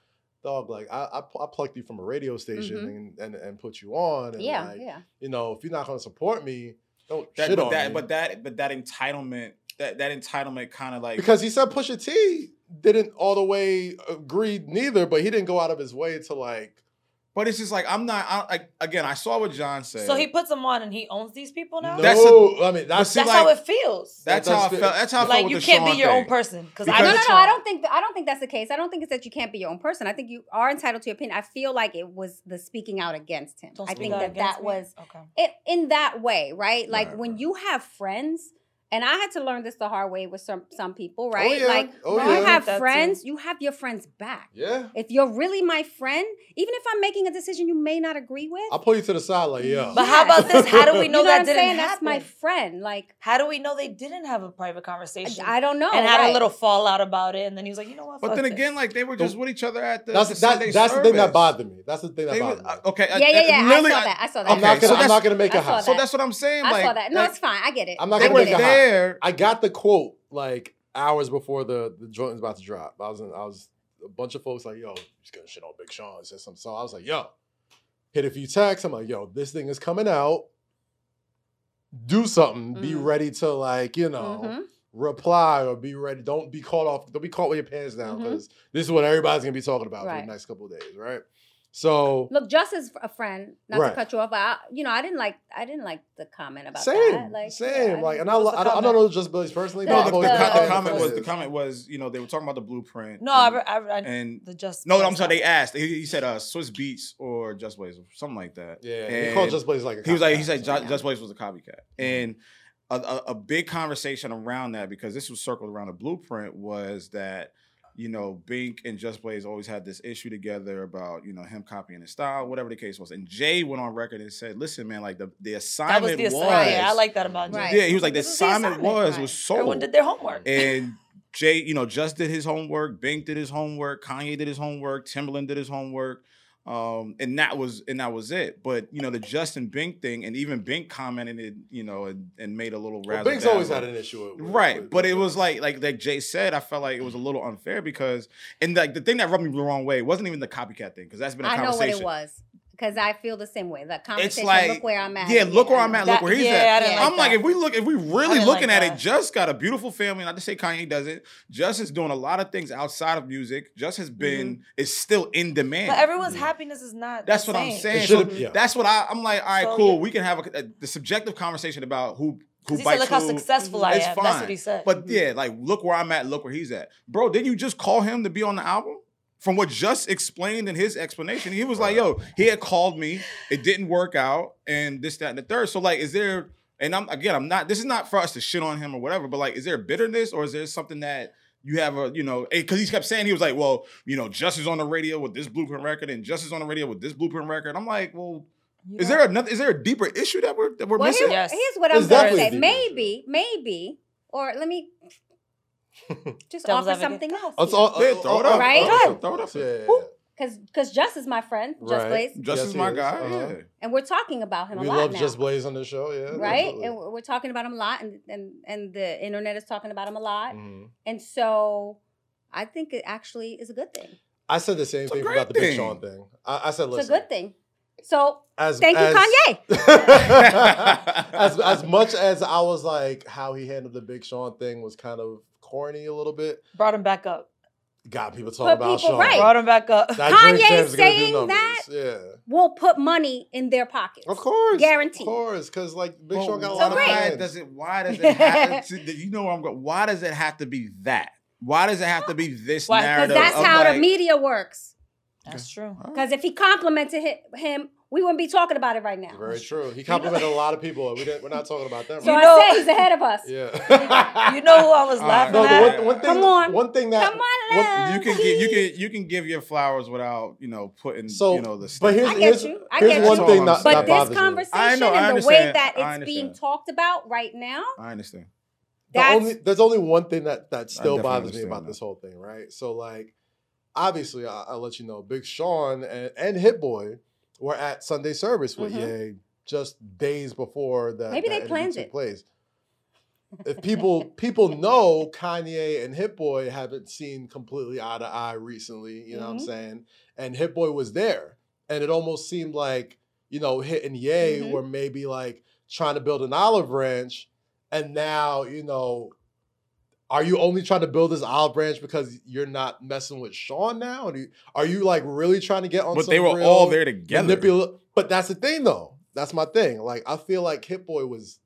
dog, like I I, I plucked you from a radio station Mhm. and, and and put you on. And Yeah, like, yeah. You know, if you're not gonna support me, don't That, shit but on that, me. but that, but that entitlement, that that entitlement, kind of like because he said Pusha T didn't all the way agree neither, but he didn't go out of his way to like. But it's just like I'm not. I, like again, I saw what John said. So he puts them on and he owns these people now. No, That's I mean that's see, That's like- how it feels. That's That how I felt. That's how I felt like you the can't Sean be your thing. own person because Because- No, I no, no. I don't think I don't think that's the case. I don't think it's that you can't be your own person. I think you are entitled to your opinion. I feel like it was the speaking out against him. Don't I think that that was okay. it in that way, right? Like Right, when right. you have friends, and I had to learn this the hard way with some some people, right? yeah. Like Oh, when yeah. you have That too. friends, you have your friends back. yeah. If you're really my friend, even if I'm making a decision you may not agree with, I'll pull you to the side like yo. But how about this? How do we you know know that what I'm didn't saying? happen? That's my friend. Like How do we know they didn't have a private conversation I don't know. and had right. a little fallout about it? And then he was like, you know what? But fuck then this. again, like they were just with each other at the, that's the that, Sunday that's the thing that bothered me. That's the thing that They bothered were, me. uh, okay, Yeah, yeah, yeah. I saw that. I saw that. I'm not okay, so gonna I'm that's- not gonna make I a saw house. So that's what I'm saying. I like, saw that. No, it's fine. I get it. I'm not gonna were make a house. There. I got the quote like hours before the the joint was about to drop. I was in, I was a bunch of folks like, yo, he's gonna shit on Big Sean. Said something. So I was like, yo, hit a few texts. I'm like, yo, this thing is coming out. Do something. Be Mhm. ready to like, you know, Mhm. reply or be ready. Don't be caught off. Don't be caught with your pants down because this is what everybody's gonna be talking about for the next couple of days, right? So Look, Just is a friend. Not Right. to cut you off, but I, you know, I didn't like. I didn't like the comment about same, that. Like, same. yeah, like, and I, What's I, don't, I don't know just Billy's personally. The- No, I'm the, the, the- the comment was the comment was you know they were talking about the blueprint. No, I, and, re- I, I, and the just. no, I'm sorry. They asked. He, he said uh, Swizz Beatz or Just Blaze something like that. Yeah, he called Just Blaze like a He was like he said so- Ju- Just Blaze was a copycat, and a, a, a big conversation around that because this was circled around the blueprint was that you know Bink and Just Blaze always had this issue together about you know him copying his style, whatever the case was. And Jay went on record and said, "Listen, man, like the the That was assignment the was, assignment. Yeah, I like that about Jay. Right. yeah, he was like the This is the assignment, assignment, was right. was sold." Everyone did their homework. and Jay, you know, just did his homework. Bink did his homework. Kanye did his homework. Timbaland did his homework. Um, and that was and that was it. But you know, the Justin Bink thing, and even Bink commented it, you know, and, and made a little Well, razzle Bink's always had an issue with, with Right, with- but it was like like like Jay said, I felt like it was a little unfair because and like the thing that rubbed me the wrong way wasn't even the copycat thing because that's been a I know what conversation. it was because I feel the same way. The conversation. like- look where I'm at. Yeah, look where I I'm at. That- look where he's yeah, I at. didn't Yeah. I'm like like, that. if we look, if we really looking like at that. it, Just got a beautiful family. Not to say Kanye doesn't. Just is doing a lot of things outside of music. Just has been Mm-hmm. is still in demand. But everyone's happiness is not. That's the what I'm saying. So yeah. that's what I, I'm like. All right, So, cool. yeah. We can have a, a- the subjective conversation about who who Because he said, "Look how who. successful I It's am." fine. That's what he said. But yeah, like look where I'm at. Look where he's at, bro. Didn't you just call him to be on the album? From what just explained in his explanation, he was like, "Yo, he had called me. It didn't work out, and this, that, and the third. So like, is there? And I'm again, I'm not. This is not for us to shit on him or whatever. But like, is there bitterness or is there something that you have a, you know, because he kept saying he was like, well, you know, Just is on the radio with this blueprint record, and Just is on the radio with this blueprint record. I'm like, well, You is know? there another? Is there a deeper issue that we're that we're Well, missing? here- Yes. here's what I'm going to say. a deeper Maybe, maybe, or let me just Devil's offer something else. It's all- Yeah, throw it up. Right? Throw it up. Throw it up. Yeah, yeah, Because because Just is my friend, Just Right. Blaze, Just Yes, is my is. guy. Uh-huh. Yeah. and we're talking about him we a lot We love now. Just Blaze on the show, yeah. right? absolutely. And we're talking about him a lot, and, and and the internet is talking about him a lot, Mhm. and so I think it actually is a good thing. I said the same It's a thing about the Big. Sean thing. I, I said, It's a good thing. So as thank you, Kanye. as as much as I was like, how he handled the Big Sean thing was kind of corny a little bit. brought him back up. Got people talking Put about people Sean. right. Brought him back up. That Kanye drink champ's gonna do saying that? Yeah. We'll put money in their pockets. Of course. Guaranteed. Of course. Because like Big Well, Sean got a So lot of great. why does it? Why does it have to? You know where I'm going. Why does it have to be that? Why does it have to be this Why? 'Cause Because that's of how like, the media works. That's true. Because if he complimented him, we wouldn't be talking about it right now. Very true. He complimented a lot of people. We didn't, we're not talking about them. So You I know- say he's ahead of us. yeah. You know who I was All laughing No, right. at? the one, one thing. Come on. One thing that. Come on, what- love. You can give you can you can give your flowers without you know putting So, you know the. but here's I get here's, you. I here's get one you. thing that, But But that this conversation know, and the way that it's being talked about right now, I understand. The that's only, there's only one thing that that still bothers me about that. this whole thing, right? So like, obviously, I, I'll let you know, Big Sean and, and Hit Boy were at Sunday service with Mhm. Ye just days before that. Maybe that they planned it. Place. if people people know Kanye and Hit Boy haven't seen completely eye to eye recently, you know what I'm Mhm. saying? And Hit Boy was there, and it almost seemed like you know Hit and Ye Mhm. were maybe like trying to build an olive branch, and now you know. Are you only trying to build this olive branch because you're not messing with Sean now? Are you, are you like really trying to get on? But they were all there together. manipula- But that's the thing, though. That's my thing. Like I feel like Hit Boy was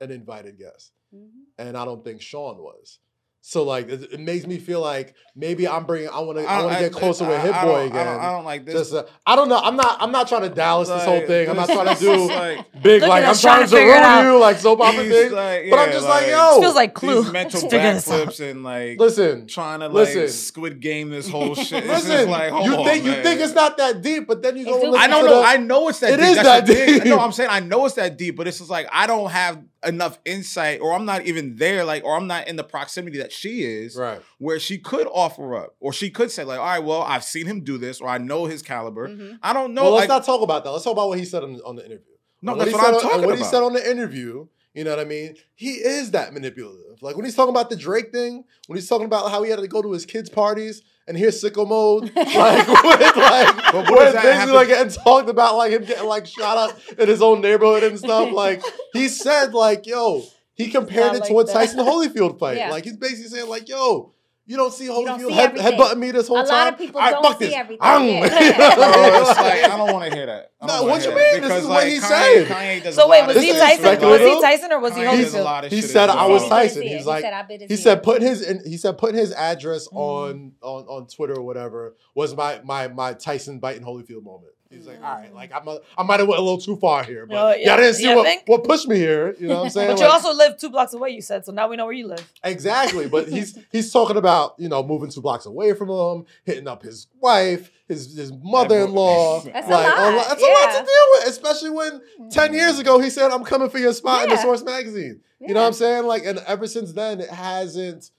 an invited guest Mhm. and I don't think Sean was. So like it, it makes me feel like maybe I'm bringing. I want to. I, don't- want to get closer with Hit I Boy don't- I again. don't, I don't like this. Just uh, I don't know. I'm not. I'm not trying to Dallas this whole thing. I'm not trying to do like, big. Like I'm trying trying to to ruin you like soap opera he's thing. like- but I'm just like, like, yo, This feels like Clue. These mental Figure this backflips and like listen. trying to like listen. squid game this whole shit. It's just Listen, like, you on, think you think it's not that deep, but then you go. It's and super listen I don't know. I know it's that It deep. is That's that the thing. deep. No, I'm saying I know it's that deep, but it's just like I don't have enough insight, or I'm not even there, like, or I'm not in the proximity that she is, right. where she could offer up, or she could say like, all right, well, I've seen him do this, or I know his caliber. Mhm. I don't know. well, let's like, not talk about that. Let's talk about what he said on, on the interview. no, And that's he what I'm on- talking what about. he said on the interview, you know what I mean? He is that manipulative. Like when he's talking about the Drake thing, when he's talking about how he had to go to his kids' parties and hear sicko mode, like with like But what when does that basically like getting talked about like him getting like shot up in his own neighborhood and stuff. Like he said, like, yo, he compared it like to a that. Tyson Holyfield fight. Yeah. Like he's basically saying, like, yo, you don't see don't Holyfield see head, everything. headbutting me this whole A lot time. of people All right, don't fuck see this. everything, Ang. yeah. You know what I Bro, mean? like I don't want to hear that. No, what you mean? This Because, is what like, he Kanye, said. Kanye So wait, was he This is shit. Tyson? Was he Tyson or was he Kanye does a Holyfield? lot of He shit said I was Tyson. He's ear. like he said put his he said putting his in, he said putting his address Mm. on on on Twitter or whatever was my my my Tyson biting Holyfield moment. He's like, all right, like I'm a, I might have went a little too far here, but Oh, yeah. y'all didn't see You what, think? what pushed me here. You know what I'm saying? But you Like, also live two blocks away. You said so. Now we know where you live. exactly. But he's he's talking about you know moving two blocks away from him, hitting up his wife, his his mother-in-law. That's a like, lot, lot- That's a lot to deal with, especially when ten mm. years ago he said, "I'm coming for your spot in the Source magazine." You know what I'm saying? Like, and ever since then, it hasn't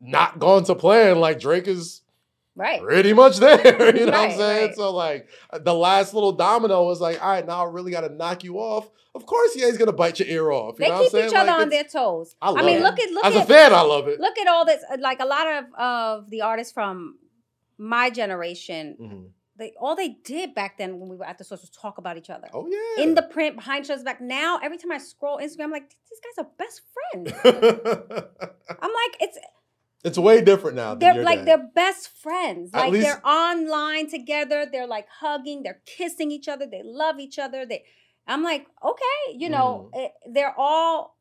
not gone to plan. Like Drake is Right. pretty much there. You know what I'm saying? right. So like the last little domino was like, all right, now I really got to knock you off. Of course, yeah, he's gonna bite your ear off. You They know what I'm keep each other Like, on their toes. I I, mean, it. look at look As a at fan, I love it. look at all this. Like a lot of of the artists from my generation, Mhm. they all they did back then when we were at the source was talk about each other. Oh yeah. In the print behind each other's back. Now, every time I scroll Instagram, I'm like, these guys are best friends. I'm like, it's it's way different now. They're your like day. they're best friends. At Like least- they're online together. They're like hugging. They're kissing each other. They love each other. They, I'm like, okay, you know, Mm. it, they're all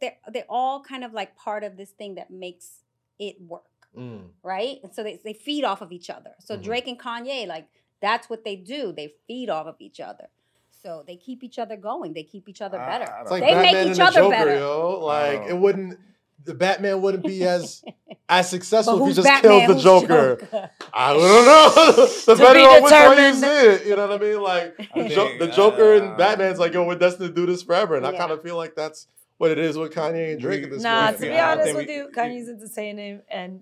they're they're all kind of like part of this thing that makes it work, Mm. right? And so they they feed off of each other. So Mhm. Drake and Kanye, like that's what they do. They feed off of each other. So they keep each other going. They keep each other better. I It's like They make each and the other Joker, better. yo. Like Oh. it wouldn't. The Batman wouldn't be as as successful if he just Batman? kills the Joker. Joker? I don't know. To Depending be on which one you determined. see it, you know what I mean? Like I the, Jo- think, the Joker and uh, Batman's like, yo, we're destined to do this forever, and I kind of feel like that's what it is with Kanye and Drake at this Nah, point. to be Yeah, honest with we- you, Kanye's entertaining, and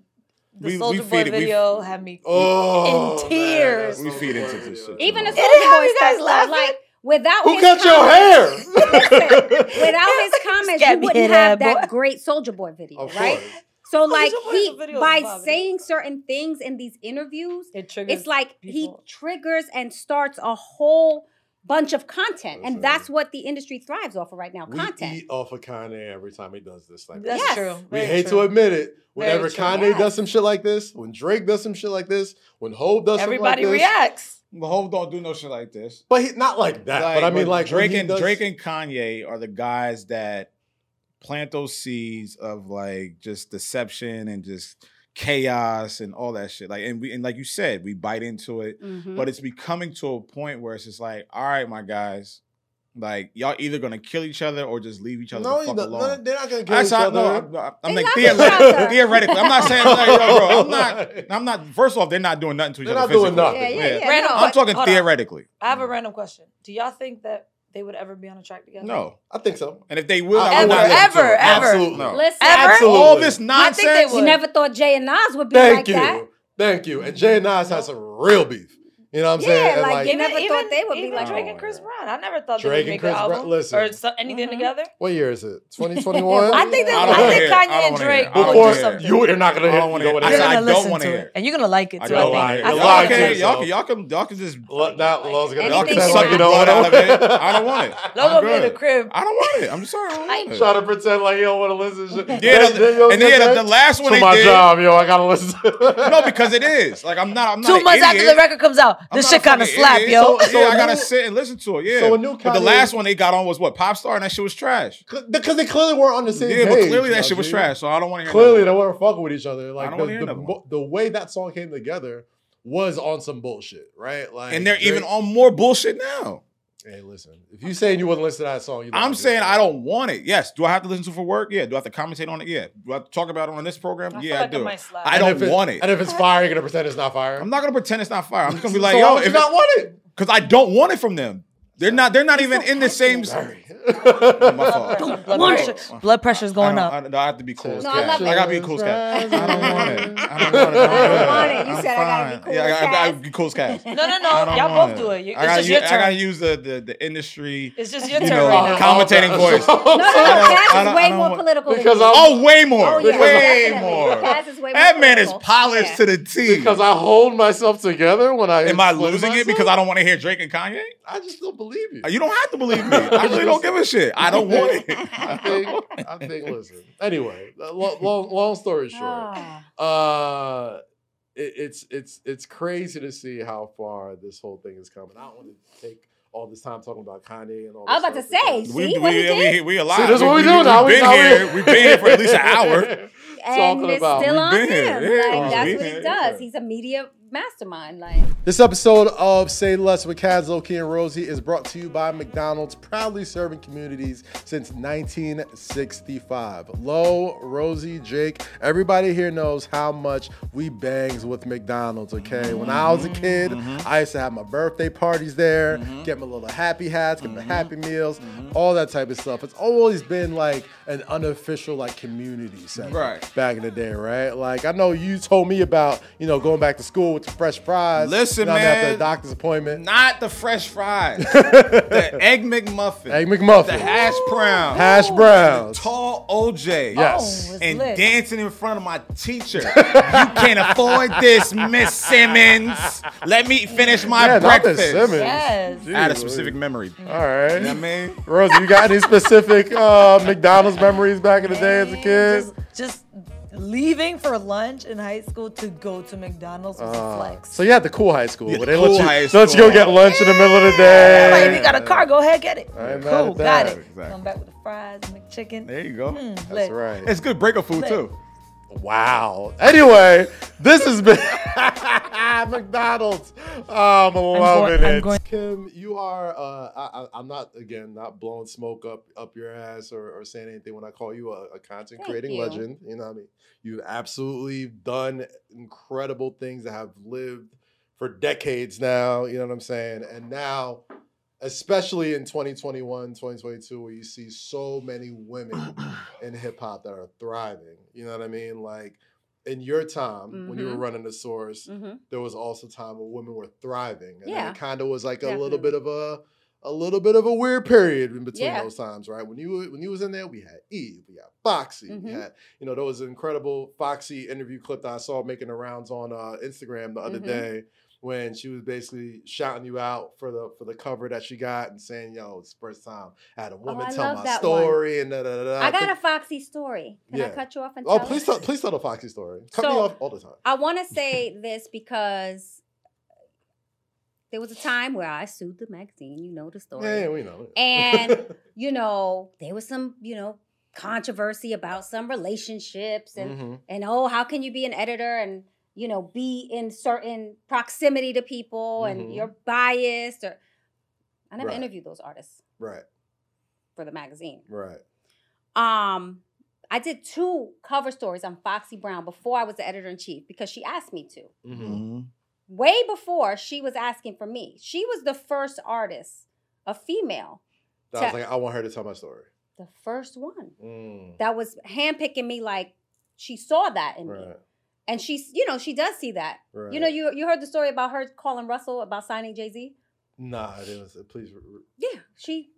the We- we Soldier feed Boy it- we- video had me. Oh, in tears. man, We feed into this shit. Even the It Soldier Boy you guys stuff, laughing? like without Who his cut your comments- hair? Without his comments, you wouldn't have that, that boy. great Soldier Boy video, Of right? course. So like he by saying certain things in these interviews, It triggers. it's like people. he triggers and starts a whole bunch of content, Listen. and that's what the industry thrives off of right now. We Content. eat off of Kanye every time he does this. Like That's Yes. true. we Very hate true. to admit it. Whenever Kanye Yes. does some shit like this, when Drake does some shit like this, when Hov does Everybody something like this, reacts. Well, Hov don't do no shit like this. but he, not like that. but I mean, like Drake and does- Drake and Kanye are the guys that plant those seeds of like just deception and just chaos and all that shit. Like and we and like you said, we bite into it, Mhm. but it's becoming to a point where it's just like, all right, my guys, like y'all either gonna kill each other or just leave each other no, the fuck alone. no, they're not gonna kill Actually, each I, other. no, I'm, I'm, I'm They like theoretically, theoretically. I'm not saying like, yo, bro. I'm not. I'm not. First off, they're not doing nothing to each other. They're other. not doing nothing. Yeah, yeah, yeah. Random. I'm But- talking hold on. theoretically. I have a random question. Do y'all think that they would ever be on a track together? No, I think so. and if they will, I- I would Ever, not listen to ever, ever. Absolutely. No. Listen, Ever? Absolutely. All this I nonsense. think they you never thought Jay and Nas would be Thank like you. that. Thank you. Thank you. And Jay and Nas has some real beef. You know what I'm Yeah, saying? And, like, you never even, thought they would be like Drake that. and Chris Brown. I never thought Drake they and would make Chris an Brown- album listen. or so, anything Mhm. together. what year is it? 2021. I think they- I I think. Kanye and Drake hear it. I don't will Before do something. you, you're not gonna I don't wanna know hear what it. it I You're is. said I gonna don't wanna hear it, it. and you're gonna like it I too. I think. Y'all, You're lying to okay, y'all, can- y'all can y'all can just Let that Lowe's gonna y'all can suck like you the don't blood want out of it. I don't want it. Don't I'm be in the crib. I don't want it. I'm sorry. I don't. Trying to pretend like you don't want to listen. Yeah, Then- the- then you'll and then the, last one for they my job, yo, I gotta listen. No, because it is. Like I'm not. I'm not. Two months after the record comes out, I'm this shit kind of fucking slap, idiot. yo. So, So yeah, I a gotta new- sit and listen to it. Yeah. so a new but the last one they got on was what Pop Style, and that shit was trash. because they clearly weren't on the same Yeah, page. but clearly that shit was trash. So I don't want to hear. Clearly, they weren't fucking with each other. Like don't the, hear the, another one. bo- the way that song came together was on some bullshit, right? Like, and they're even on more bullshit now. Hey, listen, if you saying you wouldn't listen to that song, you I'm saying I don't want it. Yes. Do I have to listen to it for work? Yeah. Do I have to commentate on it? Yeah. Do I have to talk about it on this program? I feel yeah, like I do. it. I don't it- want it. And if it's fire, you're gonna pretend it's not fire. I'm not gonna pretend it's not fire. I'm just gonna be like, so yo, why would if you not want it? because I don't want it from them. They're not. They're not even in the same. Sorry. My fault. Blood My pressure, fault. blood pressure's going don't- up. I, no, I have to be cool. No, I cat. love I gotta be cool cat. I don't want it. I don't want it. I don't want it. You I'm said I gotta be fine. cool Yeah, I gotta- cat. be cool cat. No, no, no. Y'all want both do it. You- I gotta, just your use, I gotta use the, the, the industry. It's just your you turn know, right commentating voice. No, no, no. Kaz is way more political Because than you. I'm- Oh, way more. Oh, yeah, way more. Kaz is way more That man is polished to the T. because I hold myself together when I Am I losing it because I don't want to hear Drake and Kanye? I just don't believe you. You don't have to believe me. I really don't give a shit. I don't want it. I think. I think. Listen. Anyway, long, long, long story short, Ah. uh, it, it's it's it's crazy to see how far this whole thing is coming. I don't want to take all this time talking about Kanye and all. I was this about to say, See We, what he we, did? we, we alive. See, this is what we, do we, now. We've been here. we, We've been here for at least an hour. and Talking it's about- still We've on him. Yeah, Like, that's what he does. here. He's a media mastermind. Like, This episode of Say Less with Kaz, Loki, and Rosie is brought to you by McDonald's, proudly serving communities since 1965. Lo, Rosie, Jake, everybody here knows how much we bangs with McDonald's, okay? When I was a mm-hmm. kid, mm-hmm. I used to have my birthday parties there, mm-hmm. get my little happy hats, get my happy meals, all that type of stuff. It's always been like an unofficial like community center Right. back in the day, right? Like I know you told me about, you know, going back to school with the fresh fries. Listen, you know, After man. the doctor's appointment. Not the fresh fries. the egg McMuffin. Egg McMuffin. The hash brown. Hash browns. Tall OJ. Yes. Oh, and lit. dancing in front of my teacher. you can't afford this, Miss Simmons. Let me finish my yeah, not breakfast. Simmons. Yes. I had a specific memory. You know All right. what I mean? Rosie, you got any specific uh, McDonald's memories back in the day as a kid? Just, just leaving for lunch in high school to go to McDonald's was a flex. So you had the cool high school Yeah, where they cool let you, high they let you go school. get lunch in the middle of the Like, day. if you got a car, go ahead, get it. I ain't mad cool, at got that. it. Exactly. Come back with the fries and the chicken. There you go. Mm, That's lit. right. It's good breakup food Lit. too. Wow. Anyway, this has been McDonald's. Oh, I'm loving I'm it. going- Kim, you are. Uh, I, I, I'm not again not blowing smoke up up your ass or, or saying anything when I call you a, a content Thank creating you. legend. You know what I mean? You've absolutely done incredible things that have lived for decades now. You know what I'm saying? And now. Especially in 2021, 2022, where you see so many women in hip hop that are thriving. You know what I mean? Like in your time when you were Mhm. running the source, hmm there was also time where women were thriving. And Yeah. it kind of was like a little bit of a a little bit of a weird period in between Yeah. those times, right? When you when you was in there, we had Eve, we had Foxy, we Mhm. had you know there was an incredible Foxy interview clip that I saw making the rounds on uh, Instagram the other Mhm. day when she was basically shouting you out for the for the cover that she got and saying, "Yo, it's the first time I had a woman Oh, tell my that one. story." And da, da, da, da. I got think- a Foxy story. Can I Yeah. cut you off and Oh, tell please tell please tell the Foxy story. Cut me off all the time. I want to say this because there was a time where I sued the magazine. You know the story. Yeah, yeah, we know. And you know, there was some, you know, controversy about some relationships and Mhm. and oh, how can you be an editor and you know be in certain proximity to people Mhm. and you're biased or I never Right. interviewed those artists right, for the magazine. right. Um, I did two cover stories on Foxy Brown before I was the editor in chief because she asked me to. Mm-hmm. Way before she was asking for me. She was the first artist, a female, I was like, I want her to tell my story. the first one Mm, that was handpicking me like she saw that in me. And she's you know she does see that. Right. You know, you you heard the story about her calling Russell about signing Jay Z. Nah, it was. Please. Yeah, she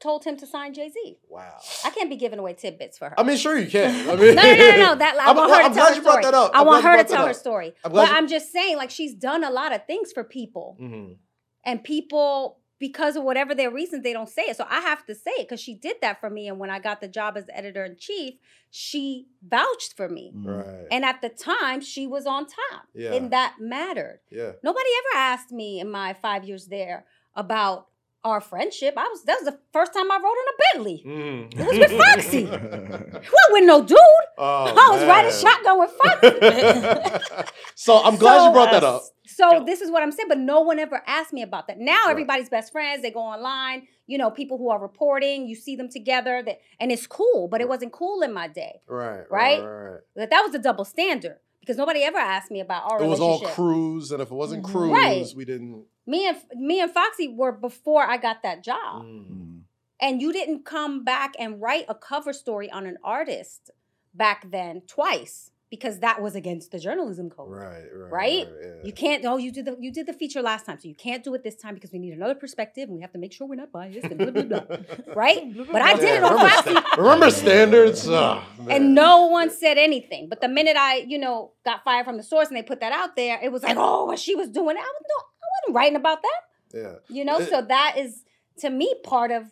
told him to sign Jay Z. Wow. I can't be giving away tidbits for her. I mean, sure you can. I no, mean, no, no, no. That I I'm- want her I'm to tell glad her you brought story. that up. I want her to tell her story. I'm But you- I'm just saying, like she's done a lot of things for people, Mhm. and people because of whatever their reasons they don't say it. So I have to say it because she did that for me. And when I got the job as editor in chief, she vouched for me. Right. And at the time, she was on top, Yeah. and that mattered. yeah. Nobody ever asked me in my five years there about our friendship. I was that was the first time I rode on a Bentley. Mm. It was with Foxy. What with no dude? Oh, I was riding shotgun with Foxy. so I'm glad So, you brought that uh, up. So this is what I'm saying, but no one ever asked me about that. Now Right. everybody's best friends. They go online. You know, people who are reporting. You see them together. That and it's cool, but it wasn't cool in my day. Right. Right? Right. right. That that was a double standard because nobody ever asked me about our It was all relationship. cruise, and if it wasn't Mhm. cruise, Right. we didn't. me and me and Foxy were before I got that job. Mm. And you didn't come back and write a cover story on an artist back then twice because that was against the journalism code. Right. Right. Right? yeah. You can't. Oh, you did the you did the feature last time, so you can't do it this time because we need another perspective and we have to make sure we're not biased and blah blah blah. right? But I did Yeah, it on remember, Foxy, sta- remember standards? Oh, and no one said anything. But the minute I, you know, got fired from the source and they put that out there, it was like, oh, what she was doing. I was no, I wasn't writing about that. Yeah. You know, It- so that is to me part of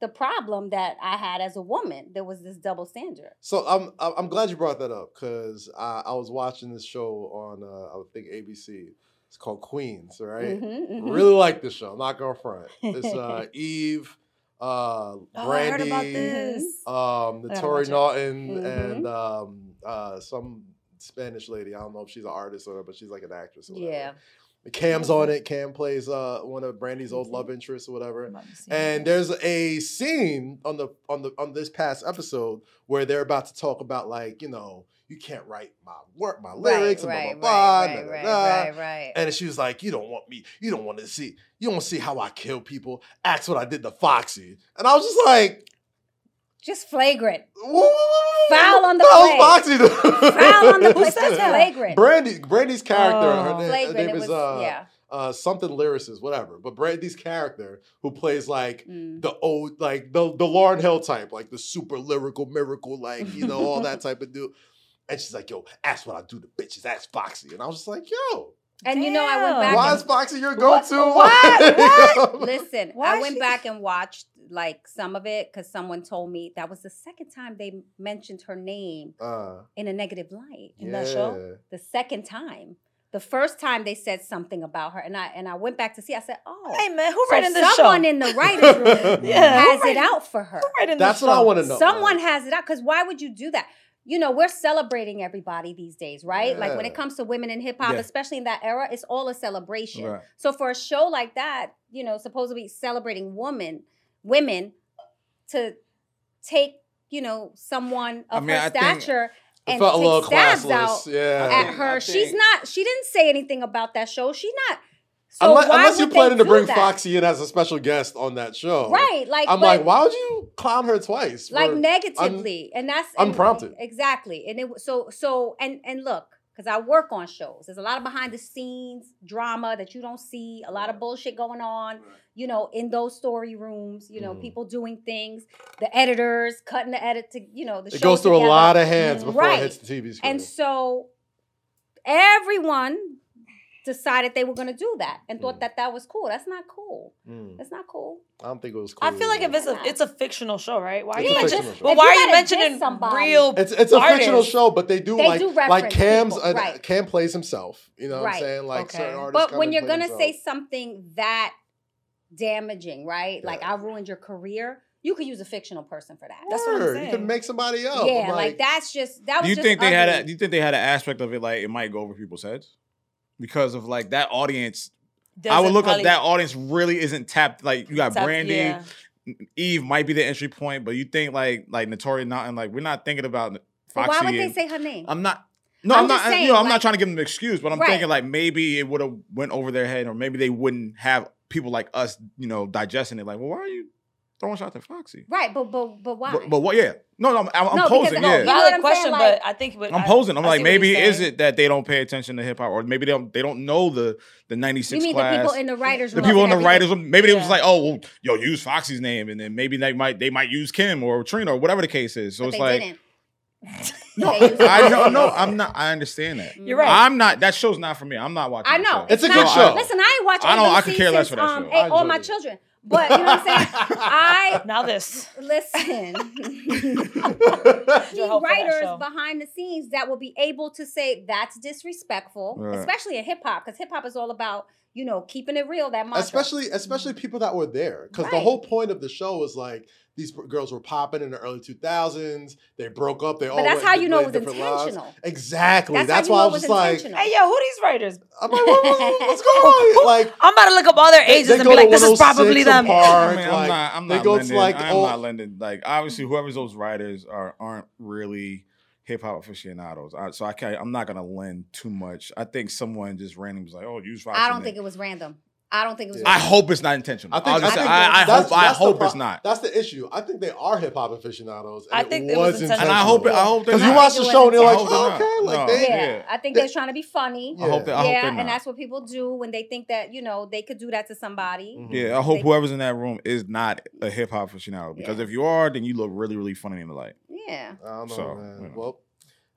the problem that I had as a woman. There was this double standard. So I'm I'm glad you brought that up because I, I was watching this show on uh, I think ABC. It's called Queens, right? Mhm, mhm. Really like this show. I'm not gonna front. It's uh, Eve, uh, Oh, Brandy, this. um, the Tori. Naughton, Mhm. and um, uh, some Spanish lady. I don't know if she's an artist or not, but she's like an actress. Or whatever. Cam's on it. Cam plays uh, one of Brandy's old love interests or whatever. I'm about to see And there's a scene on the on the on this past episode where they're about to talk about like you know you can't write my work my lyrics and blah blah blah. right, da, right, da. right, right. And she was like, "You don't want me. You don't want to see. You don't see how I kill people. Ask what I did to Foxy." And I was just like, Just flagrant. "Whoa, Foul on the play. Foxy? Foul on the place. That's flagrant. Brandy, Brandy's character, her, Oh. name, her name is was, uh, yeah. uh, something lyricist, whatever. But Brandy's character, who plays like Mm. the old, like the the Lauryn Hill type, like the super lyrical miracle, like you know all that type of dude. And she's like, "Yo, ask what I do to bitches. Ask Foxy." And I was just like, "Yo, And you know, I went Damn. back. why and- is Foxy your go-to?" What? What? Listen, Why I went she- back and watched like some of it because someone told me that was the second time they mentioned her name Uh, in a negative light. In that show? The second time. The first time they said something about her, and I and I went back to see. I said, "Oh, Hey man, who so writing this show? someone in the writers' room Yeah, who has it writing- out for her. Who writing That's this what I want to know. Someone like, has it out because why would you do that? You know, we're celebrating everybody these days, right? Like when it comes to women in hip hop, Yeah. especially in that era, it's all a celebration. Right. So for a show like that, you know, supposedly celebrating women, women, to take, you know, someone I of mean, her I stature and felt take stabs classless. out Yeah. At think- her. I She's not. She didn't say anything about that show. She's not. So unless, unless you're planning to bring that? Foxy in as a special guest on that show, right? Like I'm like, why would you clown her twice? like negatively and that's and- unprompted. exactly and it so so and and look because i work on shows there's a lot of behind the scenes drama that you don't see a lot of bullshit going on you know in those story rooms you know Mhm. people doing things the editors cutting the edit to you know the It goes through a lot of hands Mhm. before Right. it hits the TV screen. and so everyone decided they were going to do that and thought Mm. that that was cool that's not cool Mm, that's not cool I don't think it was cool. I feel like if it's a it's a fictional show, right? Why are you a mentioning? fictional show. But why you are you mentioning somebody- real? It's it's a fictional show, but they do They like do like reference Cam's people, uh, right. Cam plays himself. You know what I'm saying? Like Okay. certain artists. But when you're gonna say something that damaging, right? Like I ruined your career, you could use a fictional person for that. That's what I'm Word, You saying. can make somebody up. yeah, I'm like, that's just that was Do you just think they had a? Do you think they had an aspect of it like it might go over people's heads because of like that audience? I would look probably up that audience really isn't tapped. Like you got tap- Brandy, yeah. Eve might be the entry point, but you think like like Notorious Mountain, like we're not thinking about Foxy. why would they say her name? I'm not. No, I'm I'm, not. saying, you know, I'm not trying to give them an excuse, but I'm Right. thinking like maybe it would have went over their head, or maybe they wouldn't have people like us, you know, digesting it. Like, well, why are you throwing shots at Foxy. Right, but but but why? But, but what? Yeah, no, no, I'm, I'm No, because- posing. no, yeah, you know Valid question, saying? Like- but I think. What, I'm posing. I'm I like, maybe is it that they don't pay attention to hip hop, or maybe they don't they don't know the the '96 you mean class. the people in the writers the people in the writers room, maybe they was like, oh, well, yo, use Foxy's name, and then maybe they might they might use Kim or Trina or whatever the case is. So But it's they like, didn't. no, They used I know, no, I'm not. I understand that. You're right. I'm not. That show's not for me. I'm not watching. I the know. show. It's a not- good show. Listen, I ain't watching. I don't- I could care less since, for that um, show. eh, I all my it. children. But you know what I'm saying? I Now this. listen. Your Key help for that writers behind the scenes that will be able to say that's disrespectful, Right. especially in hip hop, because hip hop is all about you know keeping it real. That mantra. especially especially mm-hmm. people that were there because the whole point of the show was like these p- girls were popping in the early 2000s they broke up they all But that's went how you know it was different lives. exactly That's that's, how you why know i was was just like. Hey, yo, who these writers? I'm like, what- what- what's going on like I'm about to look up all their ages they and be like, this is oh probably them. Park, I mean, I'm like, not. I'm they not go to, like, I'm old- not lending. Like obviously, whoever's those writers are aren't really hip hop aficionados. I, so I can't. I'm not gonna lend too much. I think someone just randomly was like, "Oh, use Foxy." I don't name." think it was random. I don't think it was. Yeah. I hope it's not intentional. I think, I'll I, think I, I hope. I that's the hope pro- it's not. That's the issue. I think they are hip hop aficionados. And I it think it was was intentional. and I hope. It, I hope because you watch the show and you're like, they're oh, not. okay, like No. they, Yeah, Yeah. I think They- they're trying to be funny. I hope. They, I hope yeah, they're and that's what people do when they think that you know they could do that to somebody. Mhm. Yeah, I hope They- whoever's in that room is not a hip hop aficionado. Because Yeah. if you are, then you look really, really funny in the light. Yeah. I don't know, So, man. you know. Well,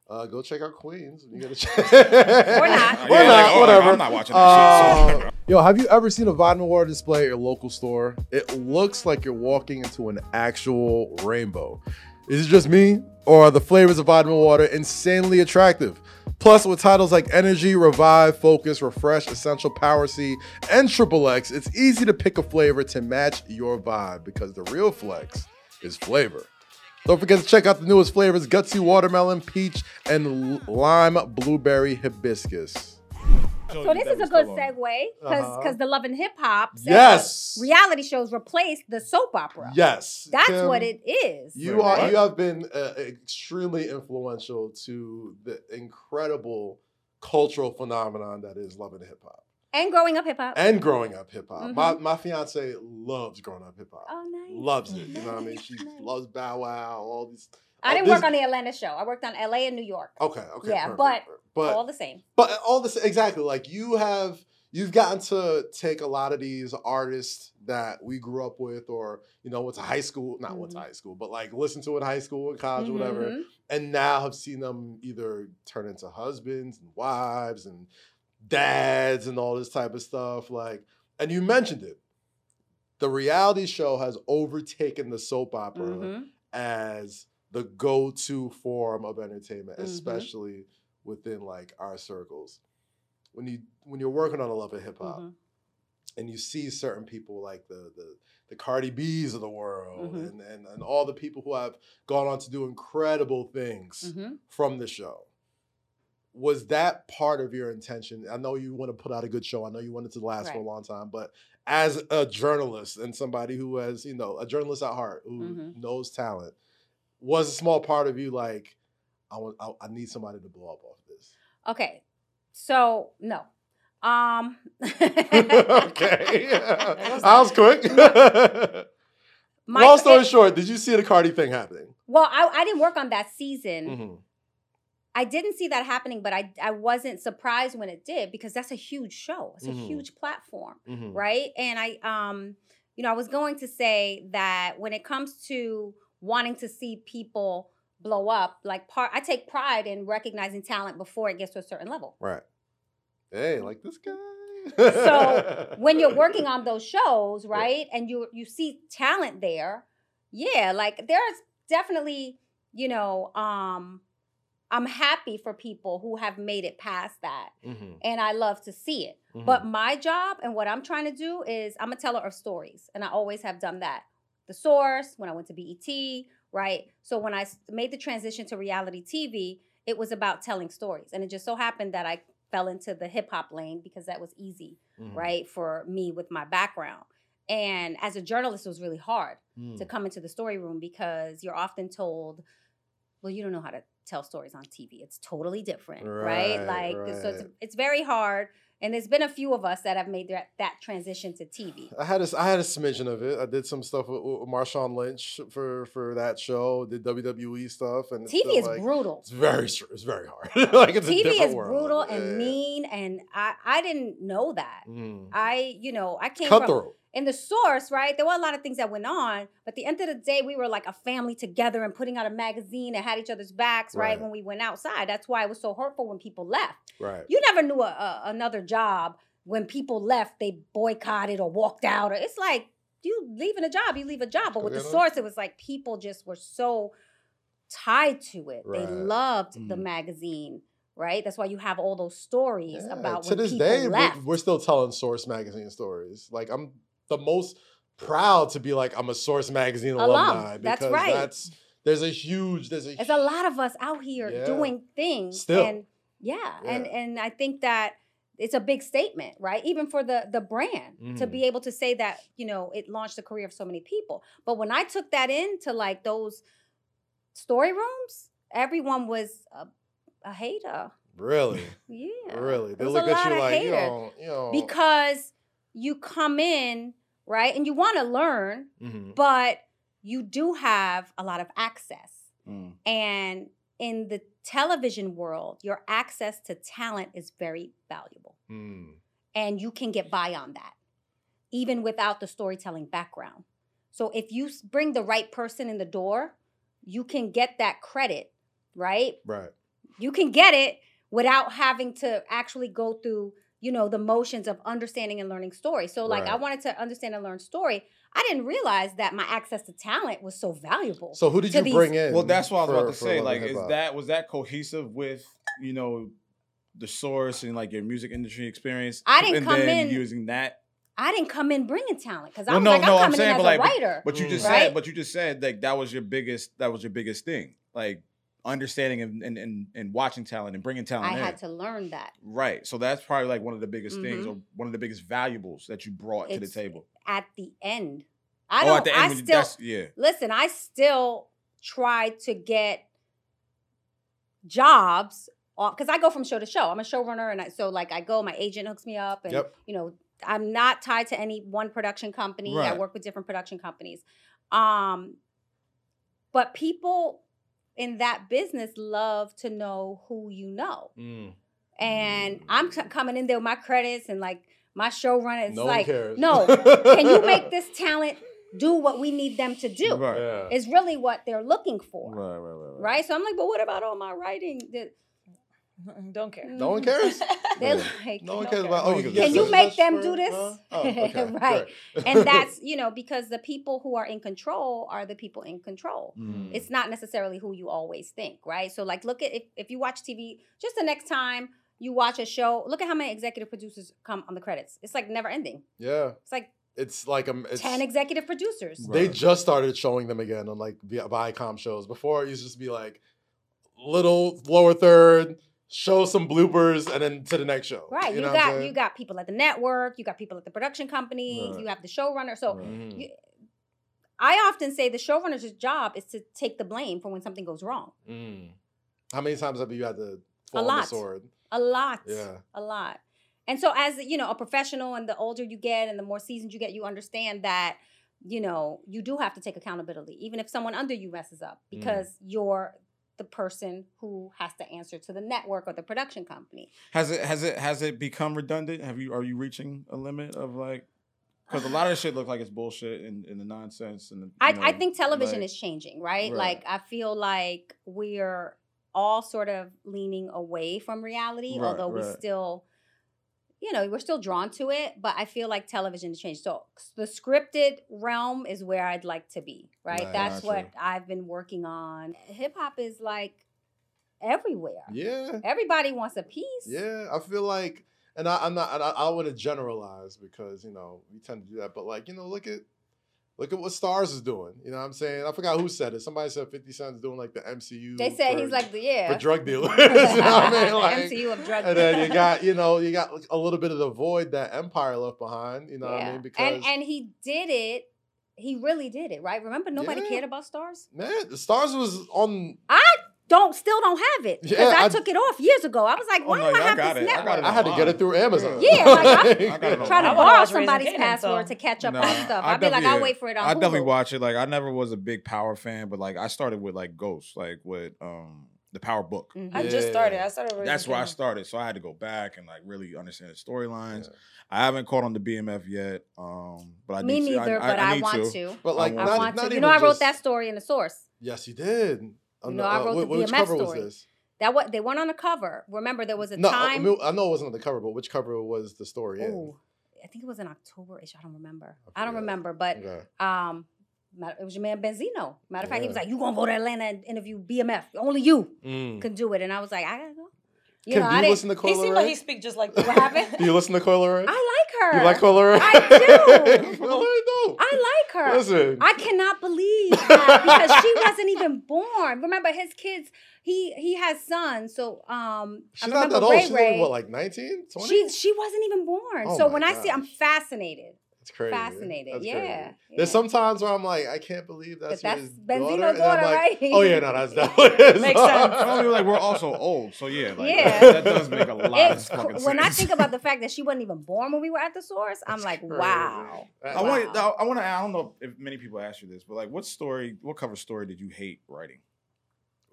uh, go check out Queens. You gotta check. Or not. Or Yeah, not. like, oh, whatever. I'm not watching that shit. Uh, Yo, have you ever seen a vitamin water display at your local store? It looks like you're walking into an actual rainbow. Is it just me, or are the flavors of vitamin water insanely attractive? Plus, with titles like Energy, Revive, Focus, Refresh, Essential Power C, and Triple X, it's easy to pick a flavor to match your vibe because the real flex is flavor. Don't forget to check out the newest flavors Gutsy Watermelon, Peach, and Lime Blueberry Hibiscus. So this is a good segue because Uh-huh. the Love and Hip Hop Yes. reality shows replaced the soap opera. Yes. That's Kim, what it is. You are you have been uh, extremely influential to the incredible cultural phenomenon that is love and hip hop and growing up hip hop. and growing up hip hop. My Mhm. my fiance loves growing up hip hop. oh, nice. Loves it. You know what I mean? She nice. loves Bow Wow, all these. I all didn't this- work on the Atlanta show. I worked on LA and New York. Okay, okay. Yeah, perfect, but but All the same. But all the same exactly like you have you've gotten to take a lot of these artists that we grew up with or you know went to high school not went to Mhm. high school but like listen to in high school and college or whatever Mhm. and now have seen them either turn into husbands and wives and dads and all this type of stuff like and you mentioned it the reality show has overtaken the soap opera Mhm. as the go-to form of entertainment, Mhm. especially within like our circles. When you when you're working on a love of hip hop Mhm. and you see certain people like the the the Cardi B's of the world Mhm. and, and and all the people who have gone on to do incredible things Mhm. from the show. Was that part of your intention? I know you want to put out a good show. I know you want it to last for a long time, but as a journalist and somebody who has, you know, a journalist at heart who Mhm. knows talent, was a small part of you like, I want, I, I need somebody to blow up off this. Okay. So no. Um okay, I was quick. My- Long story short, did you see the Cardi thing happening? Well, I, I didn't work on that season. Mhm. I didn't see that happening, but I I wasn't surprised when it did because that's a huge show. It's a Mhm. huge platform, Mhm. right? And I um you know, I was going to say that when it comes to wanting to see people blow up, like part I take pride in recognizing talent before it gets to a certain level. Right. Hey, like this guy. So, when you're working on those shows, right, and you you see talent there, yeah, like there's definitely, you know, um, I'm happy for people who have made it past that, Mhm, and I love to see it. mhm. But my job and what I'm trying to do is I'm a teller of stories, and I always have done that. The source when I went to BET, right? So when I made the transition to reality TV, it was about telling stories, and it just so happened that I fell into the hip hop lane because that was easy Mhm, right for me with my background and as a journalist it was really hard to come into the story room because you're often told well you don't know how to tell stories on tv it's totally different right, Right, like so it's, it's very hard And there's been a few of us that have made that, that transition to TV. I had a, I had a smidgen of it. I did some stuff with, with Marshawn Lynch for for that show. Did WWE stuff and TV is like, brutal. It's very it's very hard. like it's a TV is world. brutal Yeah. and mean, and I I didn't know that. Mm. I you know I came from Cutthroat. In the source, right? There were a lot of things that went on, but at the end of the day, we were like a family together and putting out a magazine and had each other's backs, right? Right. When we went outside, that's why it was so hurtful when people left. Right. You never knew a, a, another job when people left, they boycotted or walked out. Or it's like you leaving a job, you leave a job. But with the source, it was like people just were so tied to it. They Right. loved the Mm. magazine, right? That's why you have all those stories Yeah, about to when this day, we- left. we're still telling Source magazine stories. Like I'm the most proud to be like I'm a Source magazine Alum. alumni That's because right. that's there's a huge there's a There's a lot of us out here Yeah. doing things. Still. And yeah, and Yeah. and I think that it's a big statement, right? Even for the the brand to Mhm. be able to say that, you know, it launched the career of so many people. But when I took that into like those story rooms, everyone was a, a hater. really Yeah. really they look at you like you haters. know you know Because you come in, right? And you want to learn, Mhm. but you do have a lot of access. Mm. And in the television world, your access to talent is very valuable. Mm. And you can get by on that, even without the storytelling background. So if you bring the right person in the door, you can get that credit, right? right You can get it without having to actually go through, you know, the motions of understanding and learning story. So like I wanted to understand and learn story. I didn't realize that my access to talent was so valuable. so who did you these- bring in Well, that's what I was for- about to say. Like, is that was that cohesive with you know the source and like your music industry experience? I didn't and come then in- using that. I didn't come in bringing talent because I Well, was no, like, no, I'm I'm coming saying, in as but a like, but- writer. But you just mm. Right? said, but you just said like that was your biggest, that was your biggest thing, like understanding and and and, and watching talent and bringing talent I in. had to learn that Right. So that's probably like one of the biggest things Mhm. or one of the biggest valuables that you brought to the table. at the end. I oh, don't. at the end, I still yeah. listen. I still try to get jobs because I go from show to show. I'm a showrunner, and I, so like I go. My agent hooks me up, and Yep. you know I'm not tied to any one production company. I work with different production companies. Um, but people in that business love to know who you know. Mm. and I'm c- coming in there with my credits and like my showrunner. It's no like, cares no, can you make this talent do what we need them to do? Right. yeah. Is really what they're looking for, Right, right, right, right. right? So I'm like, but what about all my writing? That- Don't care. no one cares They're like, no one cares care. about oh you Can Can you make them for- do this? huh? Oh, okay, Right. and that's you know because the people who are in control are the people in control. Mm. It's not necessarily who you always think, right? So like look at if, if you watch TV, just the next time you watch a show, look at how many executive producers come on the credits. It's like never ending. yeah It's like it's like um it's 10 executive producers. Right. they just started showing them again on like Viacom shows. Before it used to just be like little lower third, show some bloopers, and then to the next show. Right. You, know got you got people at the network, you got people at the production companies, Right. you have the showrunner. So Right. Mhm. you, I often say the showrunner's job is to take the blame for when something goes wrong. Mm. How many times have you had to fall on lot. the sword? A lot. Yeah. A lot. And so as you know, a professional and the older you get and the more seasoned you get, you understand that you know, you do have to take accountability even if someone under you messes up Mm. because you're the person who has to answer to the network or the production company. Has it has it has it become redundant? Have you are you reaching a limit of like because a lot of this shit look like it's bullshit and, and the nonsense and the, I, know, I think television like- is changing, right? Right. Like I feel like we're all sort of leaning away from reality, Right, although we still, you know, we're still drawn to it. But I feel like television has changed. So the scripted realm is where I'd like to be, right? Right, That's what I've been working on. Hip hop is like everywhere. Yeah. Everybody wants a piece. Yeah. I feel like, and I, I'm not, I, I want to generalize because, you know, we tend to do that, but like, you know, look at, Look at what Starz is doing. You know what I'm saying? I forgot who said it. Somebody said 50 Cent's doing like the MCU. They say for- he's like the yeah. for drug dealers. you know what I mean? The Like, MCU of drug dealers. and then you got, you know, you got a little bit of the void that Empire left behind. You know what I mean? Because and and he did it. He really did it, right? Remember, nobody Yeah. cared about Starz. man, the Starz was on. I don't still don't have it because Yeah, I, I- took it off years ago. I was like, Oh, why no, do I yeah, I have got this it. I network? it I had to get it through Amazon. Yeah, like, I'm I got trying to I wanna borrow somebody's password so- to catch up No, on stuff. I I'd be like, definitely- I'll wait for it on I definitely watch it. Like I never was a big Power fan, but like I started with like Ghost, like with um the Power book. Mhm. I just started. I started. That's where I started, so I had to go back and like really understand the storylines. Yeah. I haven't caught on the BMF yet, um, but I Me need to. neither, I, but I, I, need want to. to. But like, I I not, want not to. You know, I wrote just- that story in the source. Yes, you did. On You the- know, I uh, wrote the which BMF cover was story. this? That what they weren't on the cover. Remember, there was a No, I, time. mean, I know it wasn't on the cover, but which cover was the story in? Ooh, I think it was in October-ish. I don't remember. I, don't remember, but Okay. um, it was your man Benzino. Matter of fact, he was like, "You gonna go to Atlanta and interview BMF? Only you Mm. can do it." And I was like, "I gotta go." You Kim, know, do I you didn't. listen to He seemed like he speak just like What happened? Do you listen to Coil I like her. You like Coil I do. Coi Leray dope. I like her. Listen. I cannot believe that because she wasn't even born. Remember, his kids. He he has sons. So um, She's I not remember that old. Ray She's Ray. what, like 19, 20? she she wasn't even born. Oh so when I see, I'm fascinated. It's crazy. fascinated. That's Yeah, crazy. yeah. There's some times where I'm like, I can't believe that's, But your that's daughter. Benzino's and I'm daughter, like, right? Oh yeah, no, that's definitely his. Makes sense. I mean, like we're also old, so yeah, like, Yeah. that, that does make a lot of fucking sense. when I think about the fact that she wasn't even born when we were at the source, I'm That's like, crazy. wow. That- I want, Wow. I want to. I don't know if many people ask you this, but like, what story, what cover story did you hate writing?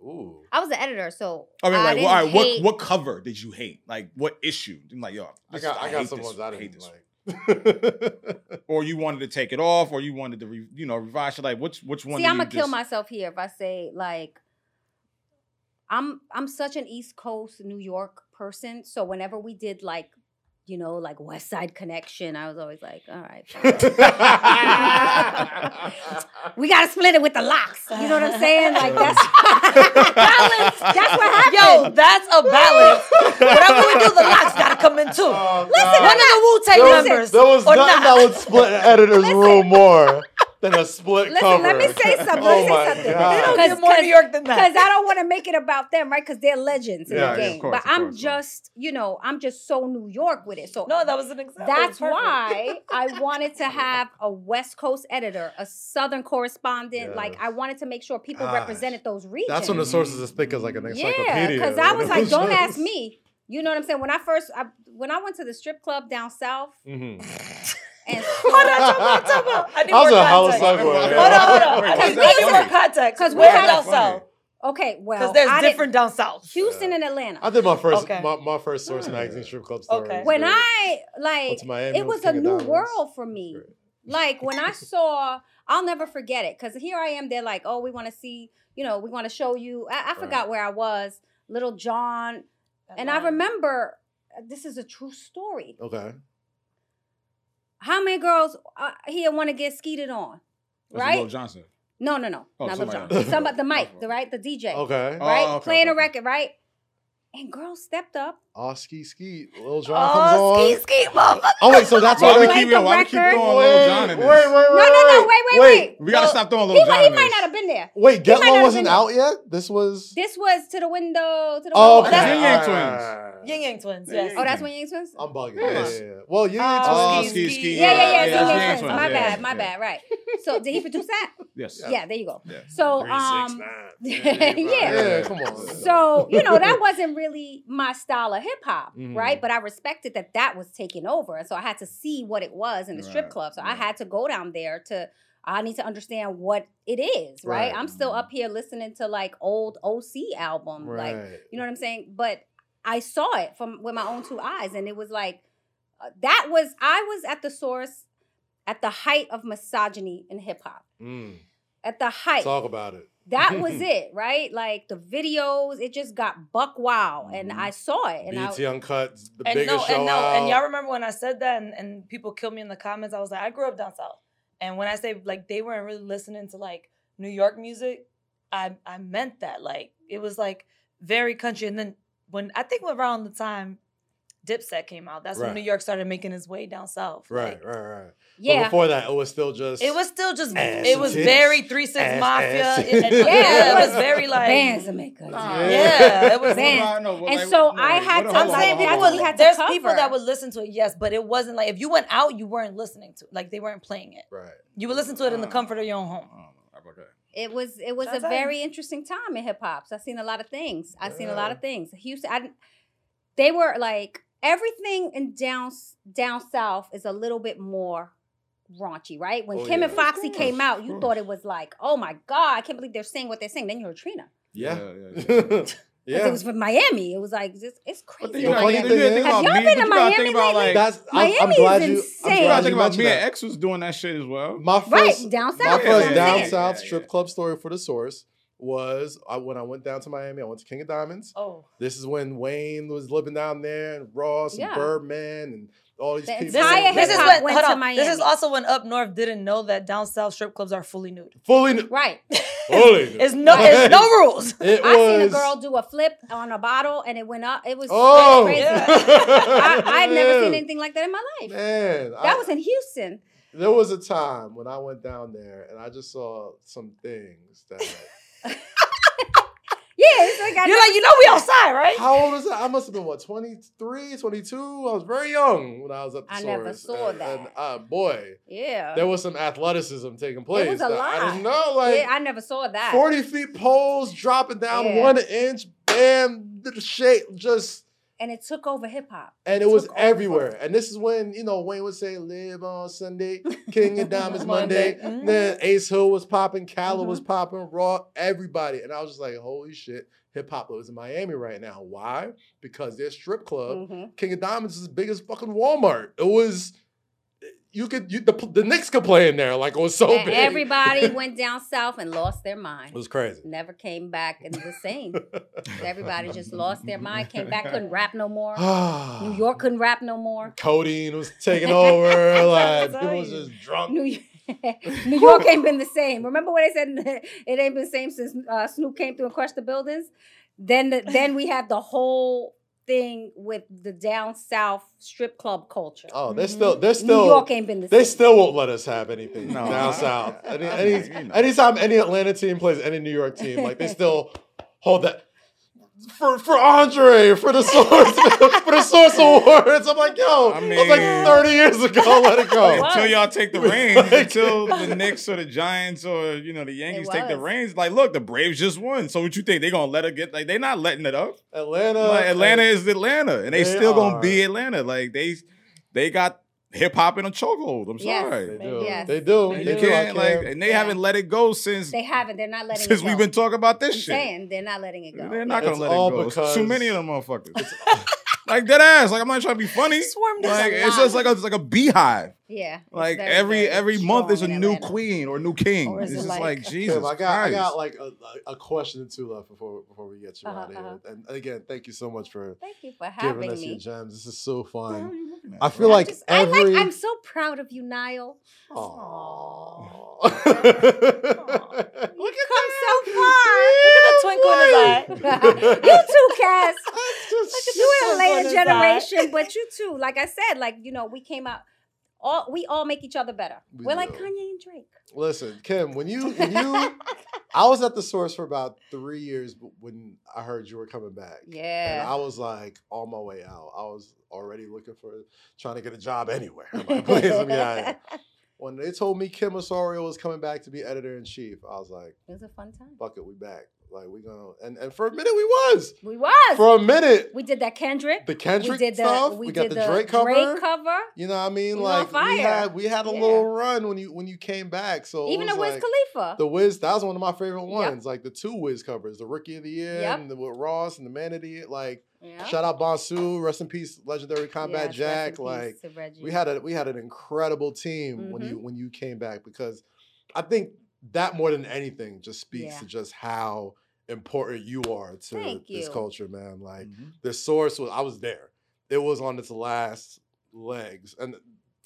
Ooh. I was the editor, so I mean, like, didn't well, all right, what hate- what cover did you hate? Like, what issue? I'm like, yo, I got, I got hate some this- ones I hate didn't this. like. Or you wanted to take it off, or you wanted to, re, you know, revise. Like, which which one? See, I'm gonna kill myself here if I say like I'm I'm such an East Coast New York person. So whenever we did like, you know, like West Side Connection, I was always like, all right, we gotta split it with the Lox. You know what I'm saying? Like that's balance. That's what happened. Yo, that's a balance. Whatever we do, the Lox gotta come in too. Oh, Listen, One of the Wu Tang there was, members. there was or nothing not. that would split an editor's room more than a split Listen, cover. let me say something. Oh Let me my say something. God. They don't Cause- get more New York than that. because I don't want to make it about them, right? Because they're legends in Yeah, the yeah, of game. course, but of I'm course, just, you know, I'm just so New York with it. So no, that was an example. that's why I wanted to have a West Coast editor, a Southern correspondent. Like I wanted to make sure people Gosh. represented those regions. That's when the sources is thick as like an encyclopedia. yeah, because I was like, don't ask me. You know what I'm saying? When I first, I, when I went to the strip club down south, Mhm. and Hold on, talk about, talk about. I need That was more a hell of context. Hold on, hold on. Wait, I what's need, that? I need more context. 'Cause we Where had- down south? okay, well, Because there's I different down south. Houston and Atlanta. I did my first Okay. my, my first Source magazine strip club story. Okay. When. I like Miami, it was a new world for me. Like when I saw, I'll never forget it because here I am. They're like, oh, we want to see, you know, we want to show you. I, I forgot where I was, Little Jon, and I remember uh, this is a true story. Okay. How many girls uh, here want to get skeeted on? That's Right? Lil Johnson. No, no, no, Oh, not Little somebody John. else. Somebody, the mic, Oh. the right, the DJ, Okay. Oh, right, okay, playing a record, right, and girls stepped up. Oh, ski ski. Lil Jon comes Oh, on. ski, ski, motherfucker. Oh wait, so that's Why why we they keep, the yo, why we keep throwing wait, Lil Jon in wait, this? wait, wait, No, no, no, wait, wait, wait. We gotta Well, stop throwing He, Lil might- John he might not have been there. Wait, Get Low wasn't out yet. This was. This was to the window, to the Oh, window. okay. That's Yin Yang Alright. Yin Yang twins, yes. Oh, that's when Yang Twins? I'm bugging. Yeah, yeah, yeah. Well, Yin Yang Oh, Twins. ski, ski, ski. Yeah, yeah, yeah. Yeah, Yin yeah, Yang Yang Twins. Twins, My bad, my bad, right. So did he produce that? Yes. Yeah, there you go. Yeah. So Three, um nine. yeah. Yeah, come on. So, you know, that wasn't really my style of hip hop, Mhm. right? But I respected that that was taking over. And so I had to see what it was in the strip club. So I had to go down there to, I need to understand what it is, right? Right. I'm still up here listening to like old OC album. Like, you know what I'm saying? But I saw it from with my own two eyes, and it was like uh, that was I was at the source at the height of misogyny in hip hop. Mm. At the height, Talk about it. that was it, right? Like the videos, it just got buck wow, and Mhm. I saw it, and I, BET Uncut, the And biggest no, show and no, out. and y'all remember when I said that, and, and people killed me in the comments. I was like, I grew up down south, and when I say like they weren't really listening to like New York music, I I meant that. Like it was like very country. And then when I think around the time Dipset came out, that's Right. when New York started making its way down south. Right, Like, right, right. But yeah, before that, it was still just. It was still just it was very three six Ass, mafia. ass. and- and- Yeah, yeah, it it was was very like bands to make us. Yeah. Yeah, it was Bands. Well, I know, And like, so no, I had to, I'm saying hold on, people hold on. had to there's cover. people that would listen to it, yes, but it wasn't like if you went out, you weren't listening to it. like they weren't playing it. Right. You would listen to it in the Uh, comfort of your own home. I don't know about that. It was it was Shout a out to very interesting time in hip hop. So I've seen a lot of things. I've seen a lot of things. Houston, I, they were like everything in down down south is a little bit more raunchy, right? When Oh, Kim yeah. and Foxy Of came out, you thought it was like, oh my god, I can't believe they're saying what they're saying. Then you heard Trina. Yeah. Yeah, Yeah. Because it was from Miami. It was like it's, it's crazy. then The you gotta funny think- thing you gotta think is- about Have y'all been but to you gotta Miami think about lately? like That's I'm, I'm glad is you. I'm insane. you glad gotta you think about mentioned me and. X was doing that shit as well. My first, Right, down south, My that's first what I'm down saying. south Yeah, yeah, strip yeah. club story for the source was I, when I went down to Miami. I went to King of Diamonds. Oh, This is when Wayne was living down there, and Ross and Birdman, and all these The people. this is, Entire this is hip-hop when went hold to on. This is also when up north didn't know that down south strip clubs are fully nude. fully. n- Right. Fully. It's no, it's no rules. It I seen a girl do a flip on a bottle and it went up. It was Oh, crazy. Yeah. I, I'd never seen anything like that in my life. Man, That I- was in Houston. there was a time when I went down there and I just saw some things that. Yeah, it's like I You're like, you know, we that. outside, right? How old was I? I must have been what 23, 22. I was very young when I was at the I never saw and, that. And, uh, boy, Yeah. there was some athleticism taking place. It was a that I lot. didn't know. Like yeah, I never saw that. 40 feet poles dropping down Yeah. one inch, bam, the shape just and it took over hip hop. and it was Took over. everywhere. And this is when, you know, Wayne would say, live on Sunday, King and Diamonds Monday. Monday. Mhm. Then Ace Hood was popping, Calla was Mm-hmm. popping, Raw, everybody. And I was just like, holy shit, hip hop is in Miami right now. Why? Because their strip club, Mhm. King of Diamonds, is as big as fucking Walmart. It was, you could, you, the, the Knicks could play in there. Like, it was so And big. everybody went down south and lost their mind. It was crazy. Never came back and the same. Everybody just lost their mind, came back, couldn't rap no more. New York couldn't rap no more. Codeine was taking over. like, people was just drunk. New York, New York ain't been the same. Remember when they said it ain't been the same since uh, Snoop came through and crushed the buildings? Then, the, then we have the whole thing with the down south strip club culture. Oh, they're mm-hmm. still, they're New still, York ain't been the They same. still won't let us have anything No, down I- south. Any, any, mean, you know. anytime any Atlanta team plays any New York team, like they still hold that for for Andre for the source for the source awards. I'm like, yo, I I was like 30 years ago. Let it go. Until y'all take the reins, Like- until the Knicks or the Giants or you know the Yankees take the reins. Like, look, the Braves just won. So what you think they gonna let it get? Like, they not letting it up. Atlanta, Like, Atlanta is Atlanta, and they, They still gonna be Atlanta. Like they they got hip hop in a chokehold. I'm Yes. sorry. They do. Yes. They do. And They do. I can't like, and they Yeah. haven't let it go since They haven't. They're not letting since it go. Since we've been talking about this I'm shit. saying they're not letting it go. They're not gonna It's let all it go. Because- too many of them motherfuckers. like dead ass. Like I'm not trying to be funny. Swarmed Like it's just like a, it's like a beehive. Yeah. Like very, every very every month is a new Atlanta. queen or new king. Or It's just like- like, Kim, Jesus I got I got like a, a a question or two left before before we get you Uh-huh, out of here. uh-huh. And again, thank you so much for Thank you for giving having us your me. gems. This is so What the hell fun. are you looking at, I bro? feel I'm like just- I every like, I'm so proud of you, Niall. Aww. Look at come so far. Look at the twinkle in his eye. you too, Kaz. Just- You in a twinkle later generation, but you too. Like I said, like you know, we came out. All we all make each other better. We are like. Kanye and Drake. Listen, Kim, when you when you I was at the source for about three years when I heard you were coming back. And Yeah. I was like on my way out. I was already looking for trying to get a job anywhere. I'm like, please let me out. When they told me Kim Osorio was coming back to be editor in chief, I was like, It was a fun time. fuck it, we back. Like we gonna and, and for a minute we was. We was. For a minute. we did that Kendrick. The Kendrick we did the stuff. we, We, got did the, Drake cover. Drake cover. You know what I mean? We like we had we had a Yeah. little run when you when you came back. So it Even was the Wiz like, Khalifa. The Wiz, that was one of my favorite Yep. ones. Like the two Wiz covers, the Rookie of the Year Yep. and the, with Ross and the Man of the Year. Like yeah. shout out Bonsu, rest in peace, legendary Combat Yes, rest in Jack. peace Like to we had a we had an incredible team when Mm-hmm. you when you came back because I think that more than anything just speaks Yeah. to just how important you are to Thank this you. culture, man. Like Mhm. the source was I was there. It was on its last legs. And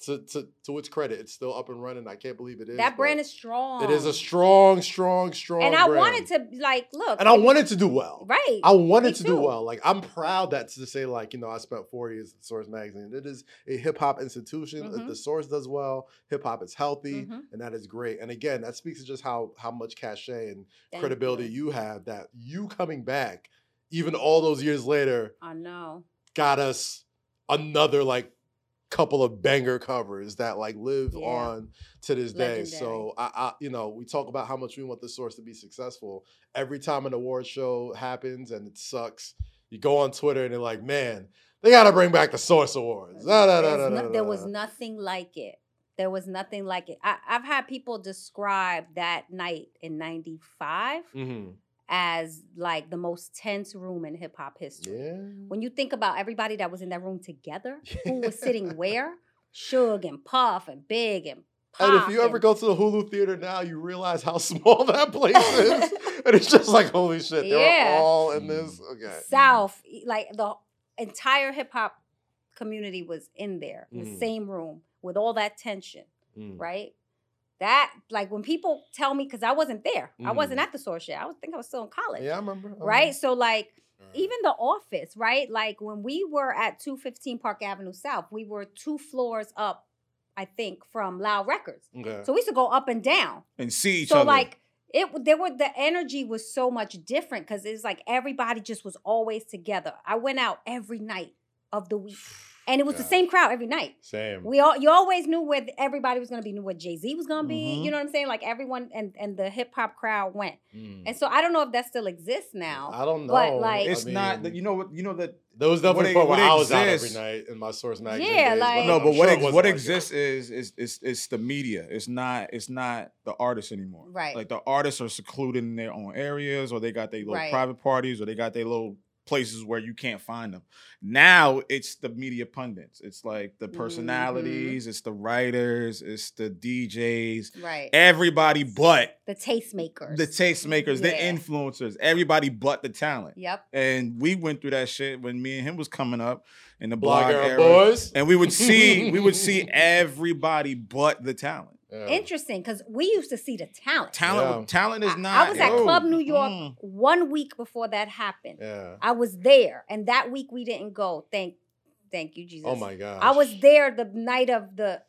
to to to its credit, it's still up and running. I can't believe it is. that brand is strong. it is a strong, strong, strong. And I brand. wanted to like look. and I wanted to do well. right. I wanted to do well. Like I'm proud that to say like you know I spent four years at Source Magazine. It is a hip hop institution. If Mhm. The Source does well. Hip hop is healthy, Mhm. and that is great. And again, that speaks to just how how much cachet and Thank credibility you. you. have. That you coming back, even all those years later, I know. got us another like couple of banger covers that like live Yeah. on to this day. So I, I, you know, we talk about how much we want the source to be successful. Every time an award show happens and it sucks, you go on Twitter and they're like, man, they got to bring back the Source Awards. Da, da, da, no- there was nothing like it. There was nothing like it. I, I've had people describe that night in '95 Mhm. As like the most tense room in hip hop history. Yeah. When you think about everybody that was in that room together, who was sitting where, Suge and Puff and Big and Pac. And if you ever and- go to the Hulu theater now, you realize how small that place is. and it's just like, holy shit, they're Yeah. all in this. Okay. South, like the entire hip hop community was in there, in the same room with all that tension, Mm. right? That like when people tell me because I wasn't there, I wasn't Mhm. at the source yet. I was think I was still in college, Yeah, I remember. I right? remember. So like even the office, right? Like when we were at 215 Park Avenue South, we were two floors up, I think, from Loud Records. Okay. So we used to go up and down. and see each so other. So like it there were the energy was so much different because it's like everybody just was always together. I went out every night of the week. And it was the same crowd every night. Same. We all you always knew where everybody was gonna be, knew where Jay-Z was gonna be. Mhm. You know what I'm saying? Like everyone and and the hip hop crowd went. Mm. And so I don't know if that still exists now. I don't know. but, like- it's I not mean, that you know what you know that There was definitely a what point where it- I what was out every night in my Source magazine. Yeah, days, but like- no, I'm but sure what ex- what like exists that. is is is it's the media. It's not it's not the artists anymore. Right. Like the artists are secluded in their own areas, or they got their little Right. private parties, or they got their little places where you can't find them. Now it's the media pundits. It's like the Mhm. personalities. It's the writers. It's the DJs. right. Everybody but the tastemakers. the tastemakers, the influencers. Everybody but the talent. Yep. And we went through that shit when me and him was coming up in the Black blog Era era. Boys. And we would see we would see everybody but the talent. Yeah. Interesting, because we used to see the talent. Talent Yeah. talent is not. I was at yo, Club New York mm. one week before that happened. Yeah. I was there, and that week we didn't go. Thank, thank you, Jesus. Oh my god. I was there the night of the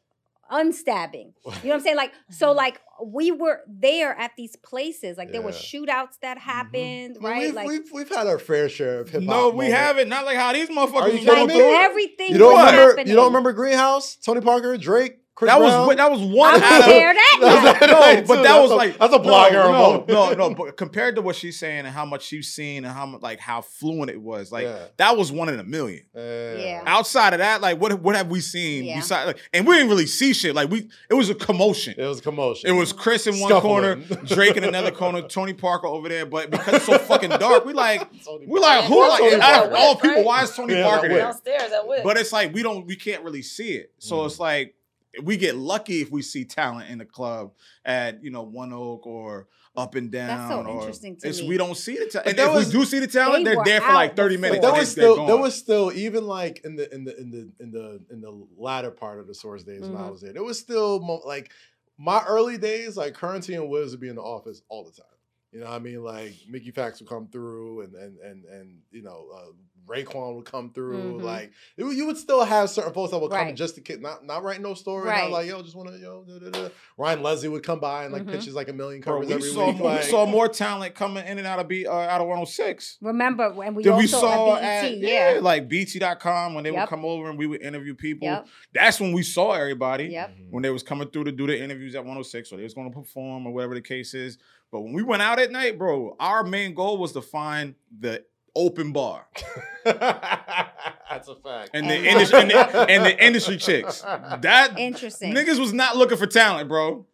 unstabbing. You know what I'm saying? Like, so like we were there at these places. Like there were shootouts that happened, Well, right? We've, like, we've, we've had our fair share of hip hop. No, we moments. haven't. Not like how these Are motherfuckers you was kidding going like me? everything. You don't was remember? happening. You don't remember Greenhouse? Tony Parker, Drake, Chris That Brown? was that was one I was out of there that That's no, but that was like that's a blogger. no, no, no, no. But compared to what she's saying and how much she's seen and how much like how fluent it was, like Yeah. that was one in a million. Yeah. Outside of that, like what what have we seen? Yeah. Besides, like, and we didn't really see shit. Like we, it was a commotion. It was a commotion. It was Chris in one Scuffling. corner, Drake in another corner, Tony Parker over there. But because it's so fucking dark, we like Tony we like Parker. who Tony like out of all people, right? why is Tony Yeah, Parker there? Downstairs at Wick. But it's like we don't we can't really see it. So Mm. it's like we get lucky if we see talent in the club at you know One Oak or Up and Down. That's so or interesting to it's, me. We don't see the talent. But And if was- we do see the talent, They they're there for like thirty before. minutes. But there was still there was still even like in the in the in the in the in the latter part of the source days when I Mhm. was there, there was still mo- like my early days, like Curren$y and Wiz would be in the office all the time. You know what I mean? Like Mickey Factz would come through and and and and you know, uh Raekwon would come through. Mhm. Like it, you would still have certain folks that would come Right. just to kid, not not write no story. Right. Not like yo, just wanna yo. Da, da, da. Ryan Leslie would come by and like Mhm. pitches like a million Bro, covers we every saw week. more, like, we saw more talent coming in and out of B uh, out of 106. Remember when we Than also we saw at at BET, yeah, yeah. like BET.com when they would come over and we would interview people. Yep. That's when we saw everybody. Yep. when they was coming through to do the interviews at 106 or they was going to perform or whatever the case is. But when we went out at night, bro, our main goal was to find the open bar That's a fact. and the industry and the, and the industry chicks. That Interesting. niggas was not looking for talent, bro.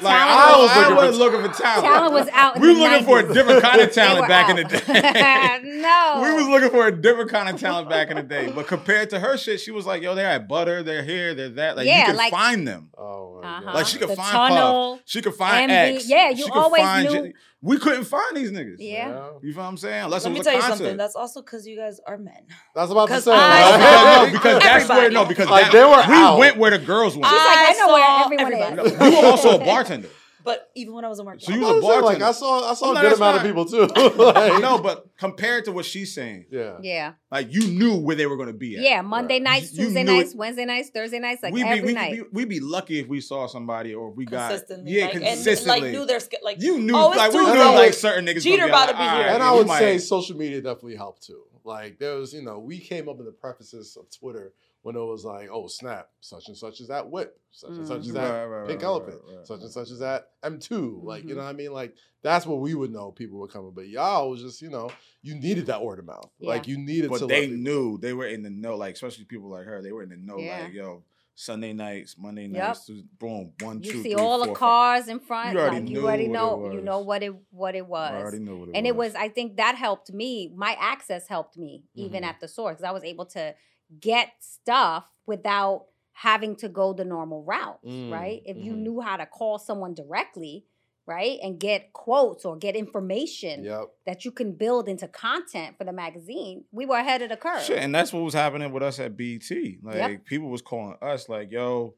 Like Talent I, was was, I looking for- wasn't looking for talent. Talent was out. in we the were looking for a different kind of talent were back in the out. day. no. We was looking for a different kind of talent back in the day, but compared to her shit, she was like, "Yo, they're at Butter, they're here, they're that." Like Yeah, you could like- find them. Oh my Uh-huh. God. Like she could The find tunnel, Puff. She could find MV. X. Yeah, you She could always find knew- J- we couldn't find these niggas. Yeah. You feel what I'm saying? Unless Let me tell you concert. something. That's also because you guys are men. That's about to 'Cause say. I- no, because, no, because that's where Everybody. no, because Like, that- they were we out. went where the girls went. She's like, I know where saw everyone is. everybody. you were also a bartender. But even when I was in work, So you about was a to say, like bartender. I saw, I saw No, a good that's amount of people too. Like- no, but compared to what she's saying, Yeah. Yeah. like you knew where they were gonna be at. Yeah. Monday Right. nights, You- you Tuesday knew nights, it- Wednesday nights, Thursday nights, like we'd be, every we'd, night. Be, we'd be lucky if we saw somebody or if we got consistently. yeah like, consistently. And, like knew their sk- like you knew oh, it's like we knew And like certain niggas. Jeter gonna be about like, to be here." And I would say social media definitely helped too. Like there was, you know, we came up in the prefaces of Twitter when it was like, oh snap, such and such is at Whip, such and such is that Right, right, Pink right, Elephant, right, right. such and such is that M2. Like, you Mhm. know what I mean? Like that's what we would know people were coming. But y'all was just, you know, you needed that word of mouth. Like you needed but let they people- knew they were in the know. Like especially people like her, they were in the know. Yeah. Like yo, Sunday nights, Monday Yep. nights, boom, one, you two, see three, all four, the five. cars in front. You already like you already what it know. You know what it what it was. I was. already knew what it and was. it was i think that helped me my access helped me even Mhm. at the source because i was able to get stuff without having to go the normal route Mm, right if you mhm. knew how to call someone directly right and get quotes or get information Yep. that you can build into content for the magazine we were ahead of the curve Shit, and that's what was happening with us at BET. Like Yep. people was calling us like, "Yo,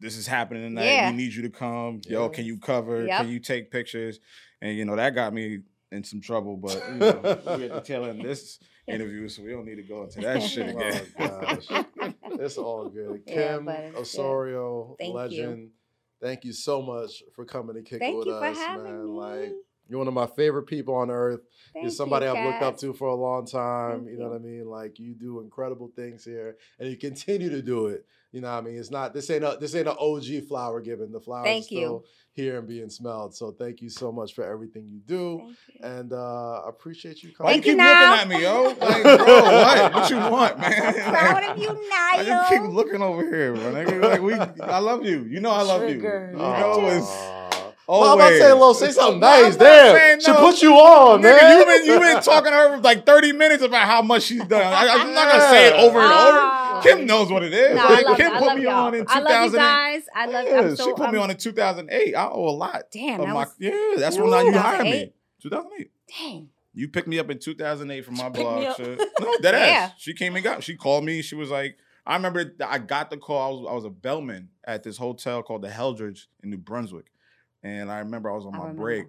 this is happening tonight. Yeah. We need you to come. Yo, Yeah. can you cover? Yep. Can you take pictures?" And you know that got me in some trouble. But you know, we at the tail end of this interview, so we don't need to go into that shit oh, again. Oh, gosh. It's all good. Yeah, Kim but it's good. Osorio, Thank you. legend. Thank you so much for coming to kick it thank with you for us, having man. me Like you're one of my favorite people on earth. Thank You're somebody you, I've looked up to for a long time. Thank you know you. what I mean? Like you do incredible things here, and you continue to do it. You know what I mean? It's not this ain't a this ain't an OG flower given. The flower Thank is you. still here and being smelled. So thank you so much for everything you do, Thank you. and uh, I appreciate you coming. you Thank you, keep Niall. looking at me, yo? Like, bro, what? What you want, man? proud of you I just keep looking over here, bro. Like we, I love you. You know I love Triggered. you. You know it's Aw. Well, I'm about to say, Lo, say something nice. not Damn, saying she put you on, man. Nigga, you been you been talking to her for like 30 minutes about how much she's done. I, I'm not gonna say it over and Ah. over. Kim knows what it is. No, Like, Kim I put me y'all. on in I love you 2008. guys. I love. Yeah, so. she put me I'm- on in 2008. I owe a lot. Damn, of that my, was yeah, that's Ooh, when you hired me. 2008? 2008. dang. You picked me up in 2008 from my Picked me blog. up. Shit. No, that ass. She came and got. She called me. She was like, I remember I got the call. I was I was a bellman at this hotel called the Heldrich in New Brunswick, and I remember I was on I my remember. break,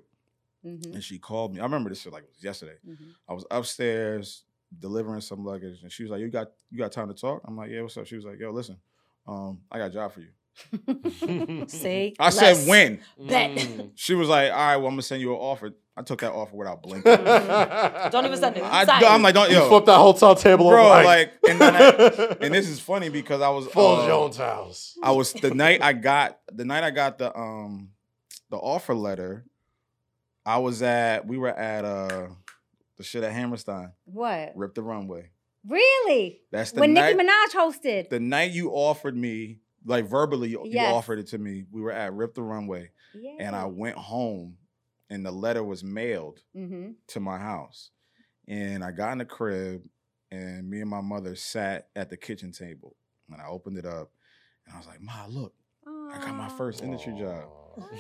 Mm-hmm, and she called me. I remember this shit like it was yesterday. mm-hmm. I was upstairs delivering some luggage, and she was like, "You got you got time to talk?" I'm like, "Yeah, what's up?" She was like, "Yo, listen, um, I got a job for you." Say I less. said, "When?" Bet. Mm. She was like, "All right, well, I'm gonna send you an offer." I took that offer without blinking. Don't even send it. I, I'm like, "Don't You yo, flipped that hotel table bro." over Like, and then I, and this is funny because I was full uh, Jones house. I was the night I got the night I got the um the offer letter. I was at we were at uh the shit at Hammerstein. What? Rip the runway. Really? That's the When night. Nicki Minaj hosted. the night you offered me, like verbally, you Yes. offered it to me. We were at Rip the Runway, yeah. and I went home, and the letter was mailed Mm-hmm. to my house, and I got in the crib, and me and my mother sat at the kitchen table, and I opened it up, and I was like, "Ma, look, I got my first industry job."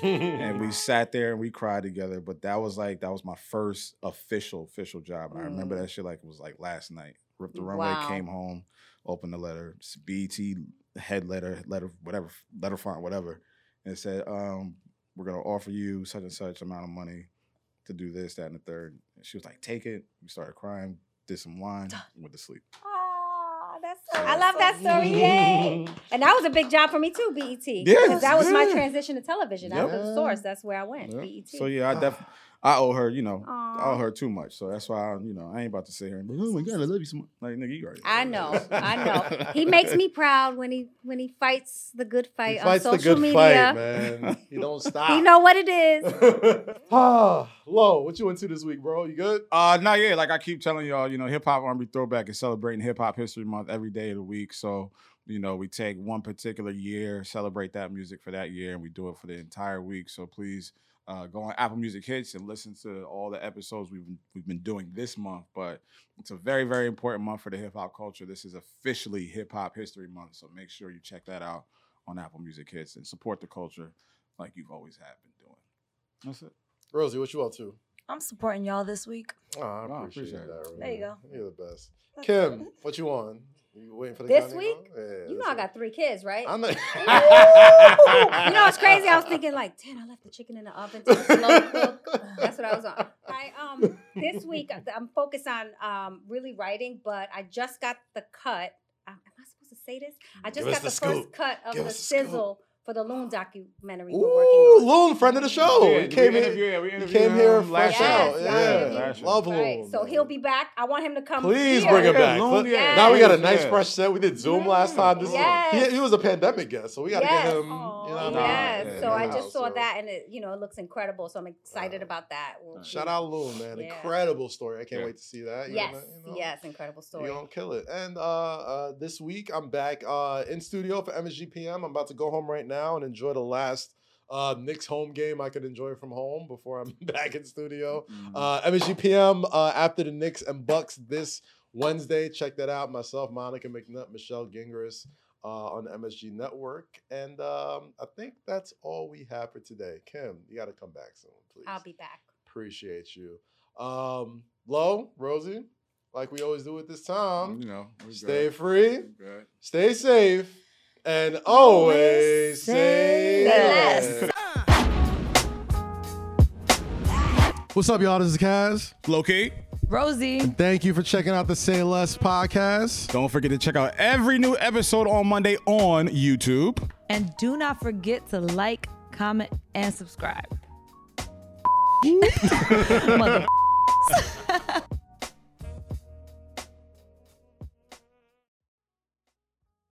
And we sat there and we cried together. But that was like that was my first official official job, and I remember Mm. that shit like it was like last night. Ripped the runway, Wow. came home, opened the letter, BET head letter, letter whatever, letter font, whatever, and it said, um, "We're gonna offer you such and such amount of money to do this, that, and the third. And she was like, "Take it." We started crying, did some wine, went to sleep. That's. I love that story. Yay. And that was a big job for me too, BET. Yeah, 'Cause that was my transition to television. After the source, that's where I went. Yeah. BET. So yeah, I def ah. I owe her, you know, I owe her too much. So that's why I, you know, I ain't about to sit here and be, like, oh my god, I love you so much. Like nigga, you already. I know, I know. He makes me proud when he when he fights the good He fight fights on the social good media. fight, man. He don't stop. you know what it is. ah, Lo, what you into this week, bro? You good? Uh, not yet. Like I keep telling y'all, you know, hip hop R&B throwback is celebrating Hip Hop History Month every day of the week. So, you know, we take one particular year, celebrate that music for that year, and we do it for the entire week. So please uh, go on Apple Music Hits and listen to all the episodes we've been, we've been doing this month. But it's a very very important month for the hip hop culture. This is officially Hip Hop History Month, so make sure you check that out on Apple Music Hits and support the culture like you've always have been doing. That's it. Rosie, what you up to? I'm supporting y'all this week. Oh, I Oh, appreciate, appreciate it. that. There you go. You're the best. Kim, what you on? You- waiting for the This week? Yeah, You know I got three kids, right? I'm not. you know it's crazy. I was thinking like, damn, I left the chicken in the oven to slow cook. That's what I was on. I um this week I- I'm focused on um really writing, but I just got the cut. Um, am I supposed to say this? I just Give got the, the first cut of Give the sizzle. scoop. Sizzle for the Loon documentary we're Ooh, working on. Loon, friend of the show. Yeah, he came we in. yeah, we He came here him fresh last out. year. Yeah, Yes, last year. love Right. Loon. So he'll be back. I want him to come. Please here. bring him back. Loon, Let- yeah. Now we got a Yeah. nice fresh set. We did Zoom last time. This Yes. is, he, he was a pandemic guest, so we got to Yes. get him. You know, Aw. what I mean? Yes. Yeah, so I yeah. just saw So- that, and it you know it looks incredible. So I'm excited Uh, about that. We'll- Shout out Loon, man. Yeah. Incredible story. I can't Yeah. wait to see that. You're Yes. know, Yes. Incredible story. You're gonna kill it. And uh, uh, this week I'm back uh, in studio for MSGPM. I'm about to go home right now and enjoy the last uh, Knicks home game I could enjoy from home before I'm back in studio. Mm-hmm. Uh, MSGPM uh, after the Knicks and Bucks this Wednesday. Check that out. Myself, Monica McNutt, Michelle Gingras uh, on the MSG Network. And um, I think that's all we have for today. Kim, you got to come back soon, please. I'll be back. Appreciate you. Um, Lo, Rosie, like we always do at this time, you know, stay good. free, stay safe, and always say say less. less. What's up, y'all? This is Kaz. Locate. key. Rosie. Thank you for checking out the Say Less podcast. Don't forget to check out every new episode on Monday on YouTube. And do not forget to like, comment, and subscribe. Mother